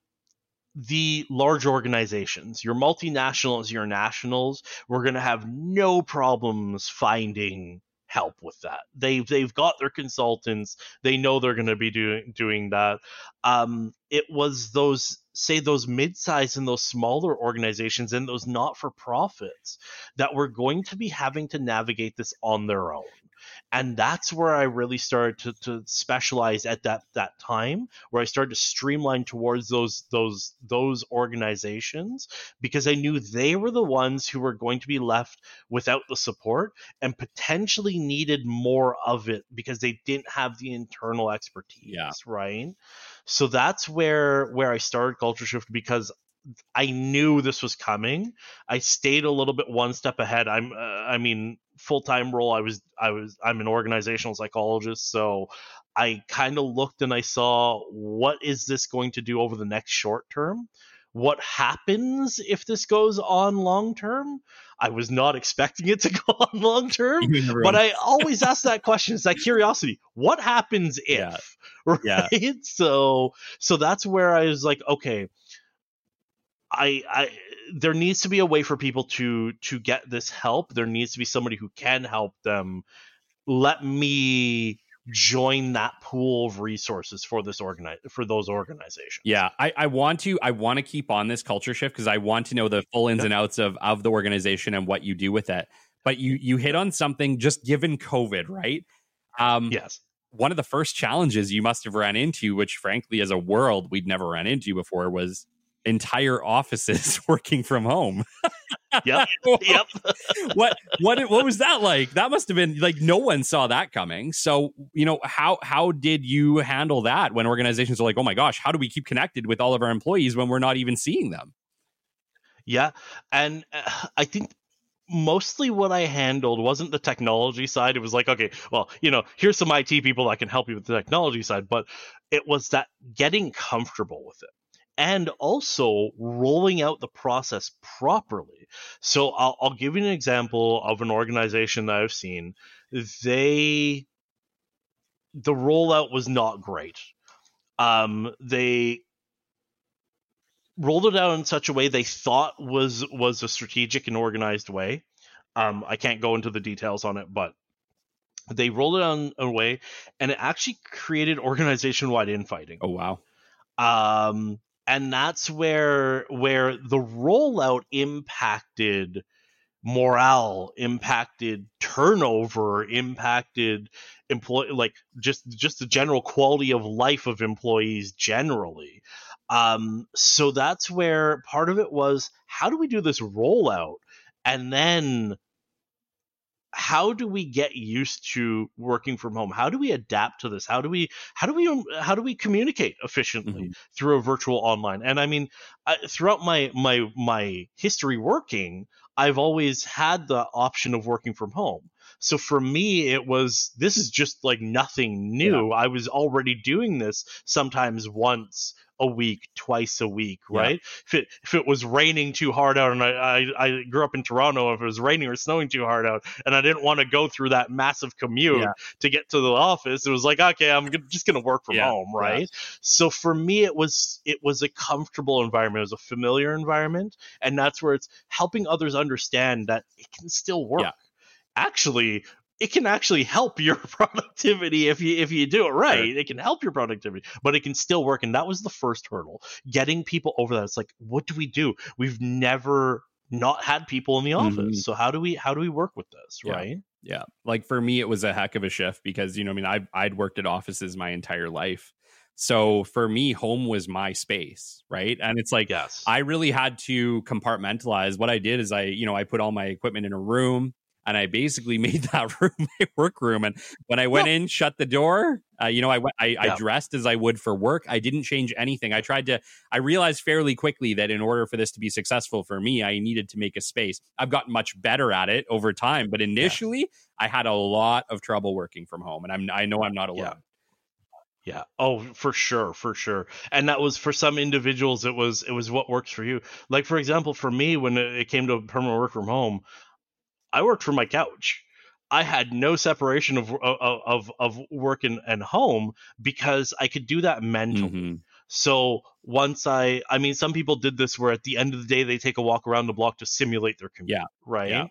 the large organizations, your multinationals, your nationals, we're going to have no problems finding help with that. They've they've got their consultants. They know they're going to be doing doing that. Um, it was those say those mid-sized and those smaller organizations and those not-for-profits that were going to be having to navigate this on their own and that's where I really started to, to specialize at that that time, where I started to streamline towards those those those organizations because I knew they were the ones who were going to be left without the support and potentially needed more of it because they didn't have the internal expertise, yeah. right? So that's where where I started Culture Shift because I knew this was coming. I stayed a little bit one step ahead. I'm, uh, I mean, full time role. I was, I was, I'm an organizational psychologist, so I kind of looked and I saw what is this going to do over the next short term. What happens if this goes on long term? I was not expecting it to [laughs] go on long term, but I always ask that question. It's that curiosity. What happens [laughs] if? Yeah. [laughs] Right. Yeah. So, so that's where I was like, okay I, I there needs to be a way for people to to get this help. There needs to be somebody who can help them. Let me join that pool of resources for this organize for those organizations. Yeah, I, I want to I want to keep on this culture shift because I want to know the full ins and outs of of the organization and what you do with it. But you you hit on something just given COVID, right? Um, yes. One of the first challenges you must have ran into, which frankly, as a world we'd never ran into before, was entire offices [laughs] working from home. yep. [laughs] Yep. what what what was that like? That must have been like no one saw that coming. So, you know, how how did you handle that when organizations are like, "Oh my gosh, how do we keep connected with all of our employees when we're not even seeing them?" Yeah. And uh, I think mostly what I handled wasn't the technology side. It was like, okay, well, you know, here's some IT people that can help you with the technology side, but it was that getting comfortable with it and also rolling out the process properly. So I'll, I'll give you an example of an organization that I've seen. They the rollout was not great. Um, they rolled it out in such a way they thought was was a strategic and organized way. Um, I can't go into the details on it, but they rolled it on a way, and it actually created organization wide infighting. Oh wow! Um, and that's where where the rollout impacted morale impacted turnover impacted employee like just just the general quality of life of employees generally. Um so that's where part of it was how do we do this rollout? And then how do we get used to working from home? How do we adapt to this? How do we how do we um, how do we communicate efficiently mm-hmm. through a virtual online? And i mean I, throughout my my my history working i've always had the option of working from home. So for me it was this is just like nothing new. Yeah. i was already doing this sometimes once a week, twice a week, right? Yeah. If it if it was raining too hard out, and I, I, I grew up in Toronto, if it was raining or snowing too hard out, and I didn't want to go through that massive commute yeah. to get to the office, it was like okay, I'm just gonna work from yeah. home, right? So for me, it was it was a comfortable environment, it was a familiar environment, and that's where it's helping others understand that it can still work. Actually, it can actually help your [laughs] productivity if you if you do it right. Sure. It can help your productivity, but it can still work. And that was the first hurdle. Getting people over that. It's like, what do we do? We've never not had people in the office. Mm-hmm. So how do we how do we work with this, yeah. right? Yeah. Like for me it was a heck of a shift because you know I mean I I'd worked at offices my entire life. So for me home was my space, right? And it's like yes. I really had to compartmentalize. What I did is I, you know, I put all my equipment in a room and I basically [laughs] made that room [laughs] my work room. And when I went in, shut the door, uh, you know, I went, I, I dressed as I would for work. I didn't change anything. I tried to. I realized fairly quickly that in order for this to be successful for me, I needed to make a space. I've gotten much better at it over time, but initially, yeah. I had a lot of trouble working from home, and I'm I know I'm not alone. Yeah. Yeah. Oh, for sure, for sure. And that was for some individuals. It was it was what works for you. Like for example, for me, when it came to permanent work from home, I worked from my couch. I had no separation of of of, work and, and home because I could do that mentally. Mm-hmm. So once I, I mean, some people did this where at the end of the day they take a walk around the block to simulate their commute. Yeah. Right. Yeah.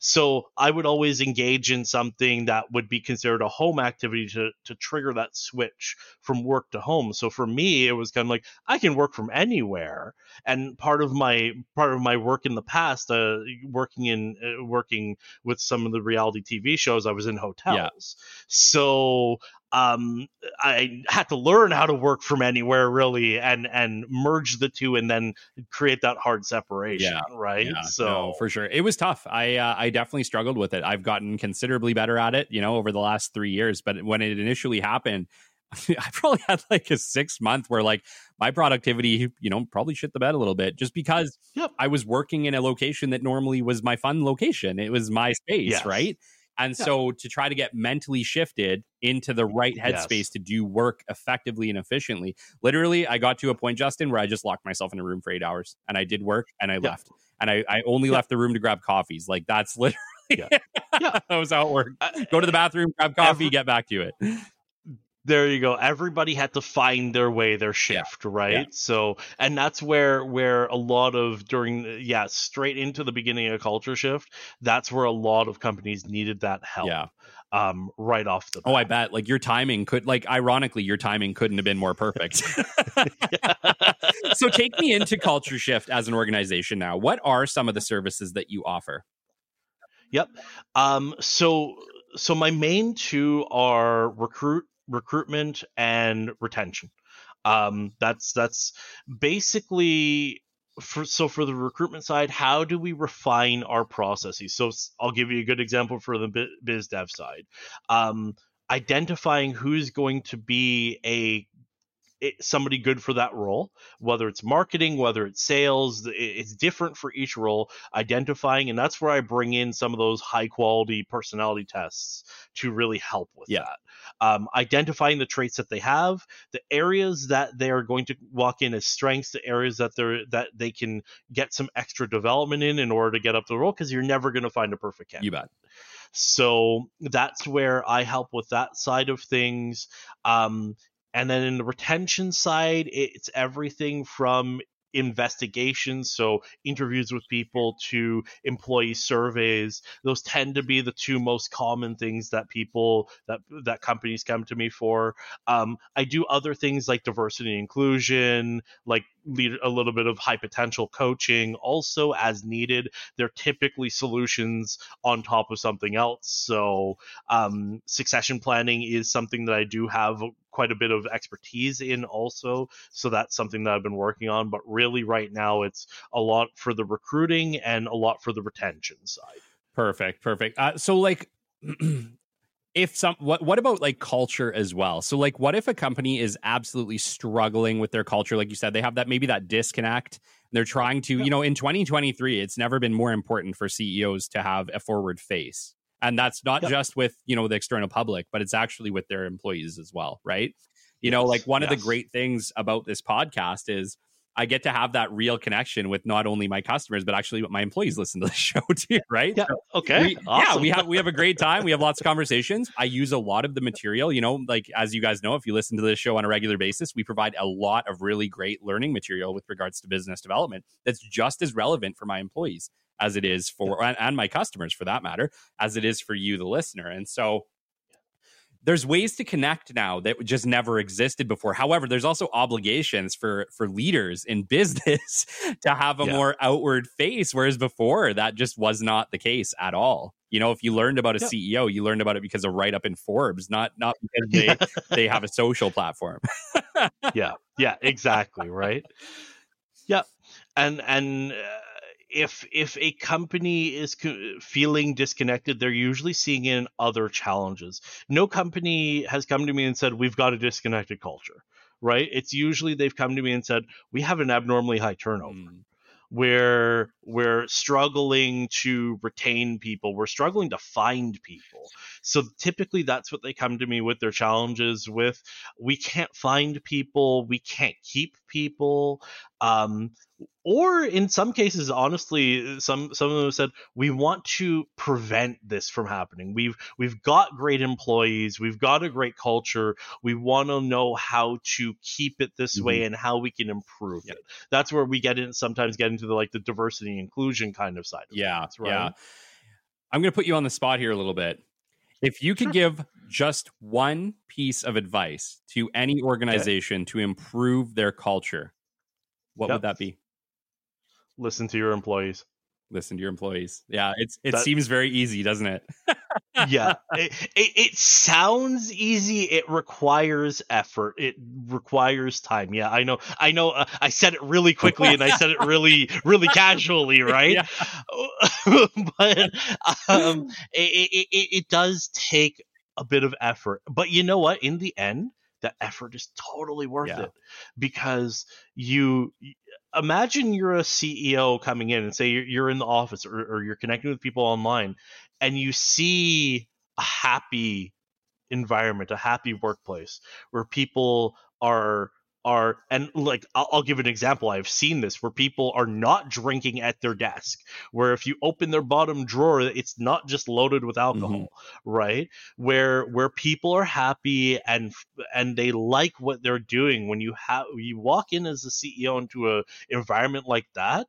So I would always engage in something that would be considered a home activity to, to trigger that switch from work to home. So for me, it was kind of like I can work from anywhere. And part of my part of my work in the past, uh, working in uh, working with some of the reality TV shows, I was in hotels. Yeah. So um, I had to learn how to work from anywhere really and and merge the two and then create that hard separation yeah, right? Yeah, so no, for sure. It was tough. I uh, I definitely struggled with it. I've gotten considerably better at it you know over the last 3 years but when it initially happened [laughs] I probably had like a 6 month where like my productivity you know probably shit the bed a little bit just because yep. I was working in a location that normally was my fun location. It was my space yes. right and yeah. so to try to get mentally shifted into the right headspace yes. to do work effectively and efficiently, literally, I got to a point, Justin, where I just locked myself in a room for eight hours and I did work and I yeah. left. And I, I only yeah. left the room to grab coffees. Like that's [laughs] literally yeah. yeah. [laughs] that was how it worked. Uh, Go to the bathroom, grab coffee, Every, get back to it there you go. Everybody had to find their way their shift yeah. right? Yeah. so and that's where where a lot of during yeah straight into the beginning of culture shift that's where a lot of companies needed that help yeah. um right off the bat. oh i bet. Like your timing could like ironically your timing couldn't have been more perfect. [laughs] [laughs] So take me into culture shift as an organization now. What are some of the services that you offer? Yep. Um so so my main two are recruit recruitment and retention. Um, that's that's basically for so for the recruitment side, how do we refine our processes? So I'll give you a good example for the biz dev side. Um, identifying who's going to be a somebody good for that role, whether it's marketing, whether it's sales, it's different for each role, identifying, and that's where I bring in some of those high quality personality tests to really help with yeah. that. Um, identifying the traits that they have, the areas that they are going to walk in as strengths, the areas that they're that they can get some extra development in in order to get up the role, because you're never going to find a perfect candidate. You bet. So that's where I help with that side of things. Um, and then in the retention side, it's everything from investigations so interviews with people to employee surveys. Those tend to be the two most common things that people that that companies come to me for. Um, i do other things like diversity and inclusion like lead a little bit of high potential coaching. Also as needed they're typically solutions on top of something else. So um, succession planning is something that i do have quite a bit of expertise in also so that's something that i've been working on but really right now it's a lot for the recruiting and a lot for the retention side. Perfect perfect. Uh, so like [clears throat] if some what what about like culture as well? So like what if a company is absolutely struggling with their culture? Like you said they have that maybe that disconnect. They're trying to you know in 2023 it's never been more important for ceos to have a forward face and that's not just with you know the external public but it's actually with their employees as well right you yes. know like one yes. of the great things about this podcast is I get to have that real connection with not only my customers, but actually my employees listen to the [laughs] show too, right? Yeah. Okay. We, awesome. Yeah, we have we have a great time. We have lots of conversations. I use a lot of the material, you know, like as you guys know, if you listen to this show on a regular basis, we provide a lot of really great learning material with regards to business development that's just as relevant for my employees as it is for and, and my customers for that matter, as it is for you, the listener. And so there's ways to connect now that just never existed before. However, there's also obligations for for leaders in [laughs] business to have a yeah. more outward face, whereas before that just was not the case at all. You know, if you learned about a yeah. CEO, you learned about it because of write up in Forbes, not not because [laughs] they they have a social platform. yeah, yeah, [laughs] exactly, right. Yeah, and and. Uh, if if a company is co- feeling disconnected they're usually seeing in other challenges. No company has come to me and said we've got a disconnected culture right? It's usually they've come to me and said we have an abnormally high turnover mm. where we're struggling to retain people. We're struggling to find people. So typically that's what they come to me with their challenges with. We can't find people. We can't keep people um, or in some cases honestly some some of them said we want to prevent this from happening we've we've got great employees we've got a great culture we want to know how to keep it this mm-hmm. way and how we can improve yeah. it that's where we get in sometimes get into the like the diversity inclusion kind of side of yeah things, right? yeah i'm going to put you on the spot here a little bit if you could sure. give just one piece of advice to any organization okay. to improve their culture what yep. would that be listen to your employees listen to your employees. Yeah it's it that, seems very easy doesn't it? Yeah [laughs] it, it, it, sounds easy it requires effort it requires time. Yeah i know i know uh, i said it really quickly and i said it really [laughs] really casually right? [laughs] But um it, it, it does take a bit of effort. But you know what? In the end that effort is totally worth yeah. it because you imagine you're a CEO coming in and say you're, you're in the office or, or you're connecting with people online and you see a happy environment, a happy workplace where people are are and like I'll, I'll, give an example. I've seen this where people are not drinking at their desk where if you open their bottom drawer it's not just loaded with alcohol mm-hmm. right? Where where people are happy and and they like what they're doing. When you have you walk in as a ceo into a environment like that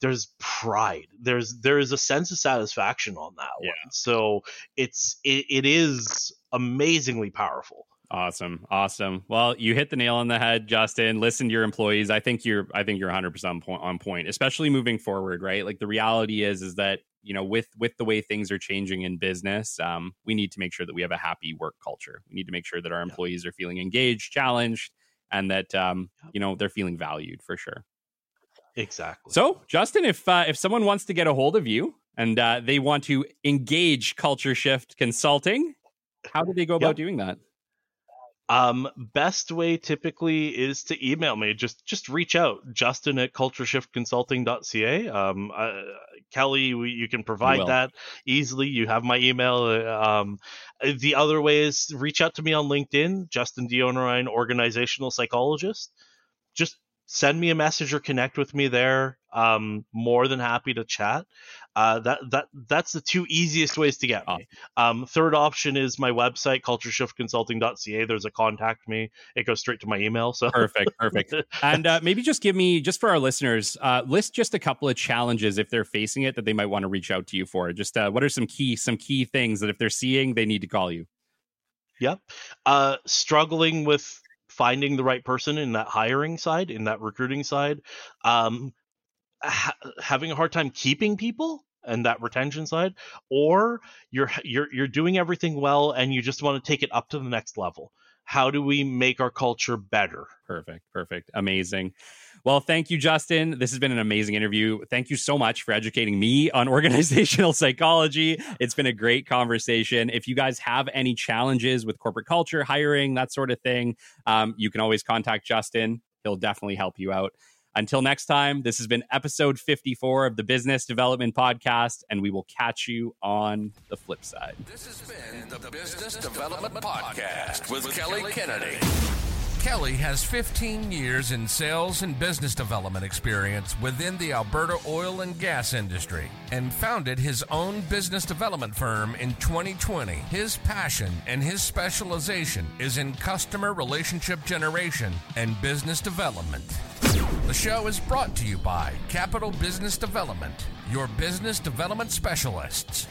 there's pride. There's there is a sense of satisfaction on that yeah. one. So it's it, it is amazingly powerful Awesome. Awesome. Well, you hit the nail on the head, Justin. Listen to your employees. I think you're I think you're 100% on point, especially moving forward, right? Like the reality is is that, you know, with with the way things are changing in business, um, we need to make sure that we have a happy work culture. We need to make sure that our employees are feeling engaged, challenged, and that um, you know, they're feeling valued for sure. Exactly. So, Justin, if uh, if someone wants to get a hold of you and uh, they want to engage Culture Shift Consulting, how do they go about yep. doing that? Um, best way typically is to email me. Just just reach out, Justin at cultureshiftconsulting.ca. Um, uh, Kelly, we, you can provide that easily. You have my email. Uh, um, the other way is reach out to me on LinkedIn, Justin Deonarine, organizational psychologist. Just send me a message or connect with me there. Um, more than happy to chat. Uh, that that that's the two easiest ways to get me. Um, third option is my website, cultureshiftconsulting.ca. There's a contact me. It goes straight to my email. So perfect, perfect. [laughs] and uh, maybe just give me just for our listeners, uh, list just a couple of challenges if they're facing it that they might want to reach out to you for. Just uh, what are some key some key things that if they're seeing, they need to call you. Yep. Uh, struggling with finding the right person in that hiring side, in that recruiting side. Um, ha- having a hard time keeping people and that retention side or you're you're you're doing everything well and you just want to take it up to the next level. How do we make our culture better? Perfect perfect amazing. Well thank you justin. This has been an amazing interview. Thank you so much for educating me on [laughs] organizational psychology. It's been a great conversation. If you guys have any challenges with corporate culture hiring that sort of thing um, you can always contact justin. He'll definitely help you out until next time, this has been episode 54 of the Business Development Podcast, and we will catch you on the flip side. This has been the Business Development Podcast with Kelly Kennedy. Kelly has 15 years in sales and business development experience within the Alberta oil and gas industry and founded his own business development firm in 2020. His passion and his specialization is in customer relationship generation and business development. The show is brought to you by Capital Business Development your business development specialists.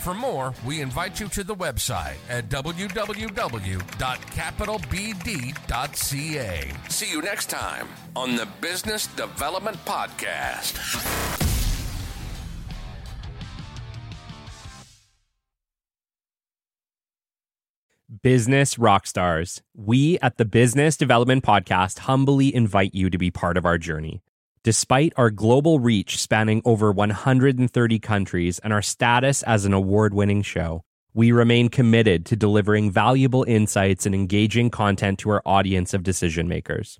For more, we invite you to the website at www.capitalbd.ca. See you next time on the Business Development Podcast. Business rock stars, we at the Business Development Podcast humbly invite you to be part of our journey. Despite our global reach spanning over 130 countries and our status as an award winning show, we remain committed to delivering valuable insights and engaging content to our audience of decision makers.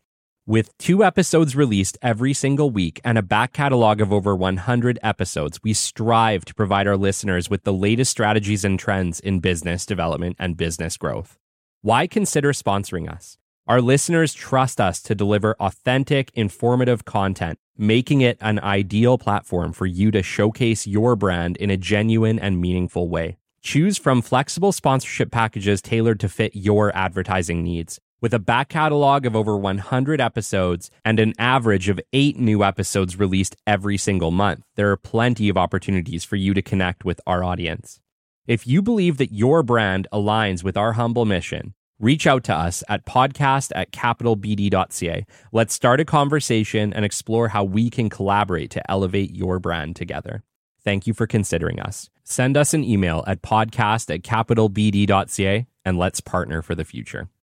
With two episodes released every single week and a back catalog of over 100 episodes, we strive to provide our listeners with the latest strategies and trends in business development and business growth. Why consider sponsoring us? Our listeners trust us to deliver authentic, informative content, making it an ideal platform for you to showcase your brand in a genuine and meaningful way. Choose from flexible sponsorship packages tailored to fit your advertising needs. With a back catalog of over 100 episodes and an average of eight new episodes released every single month, there are plenty of opportunities for you to connect with our audience. If you believe that your brand aligns with our humble mission, reach out to us at podcast at capitalbd.ca. Let's start a conversation and explore how we can collaborate to elevate your brand together. Thank you for considering us. Send us an email at podcast at capitalbd.ca and let's partner for the future.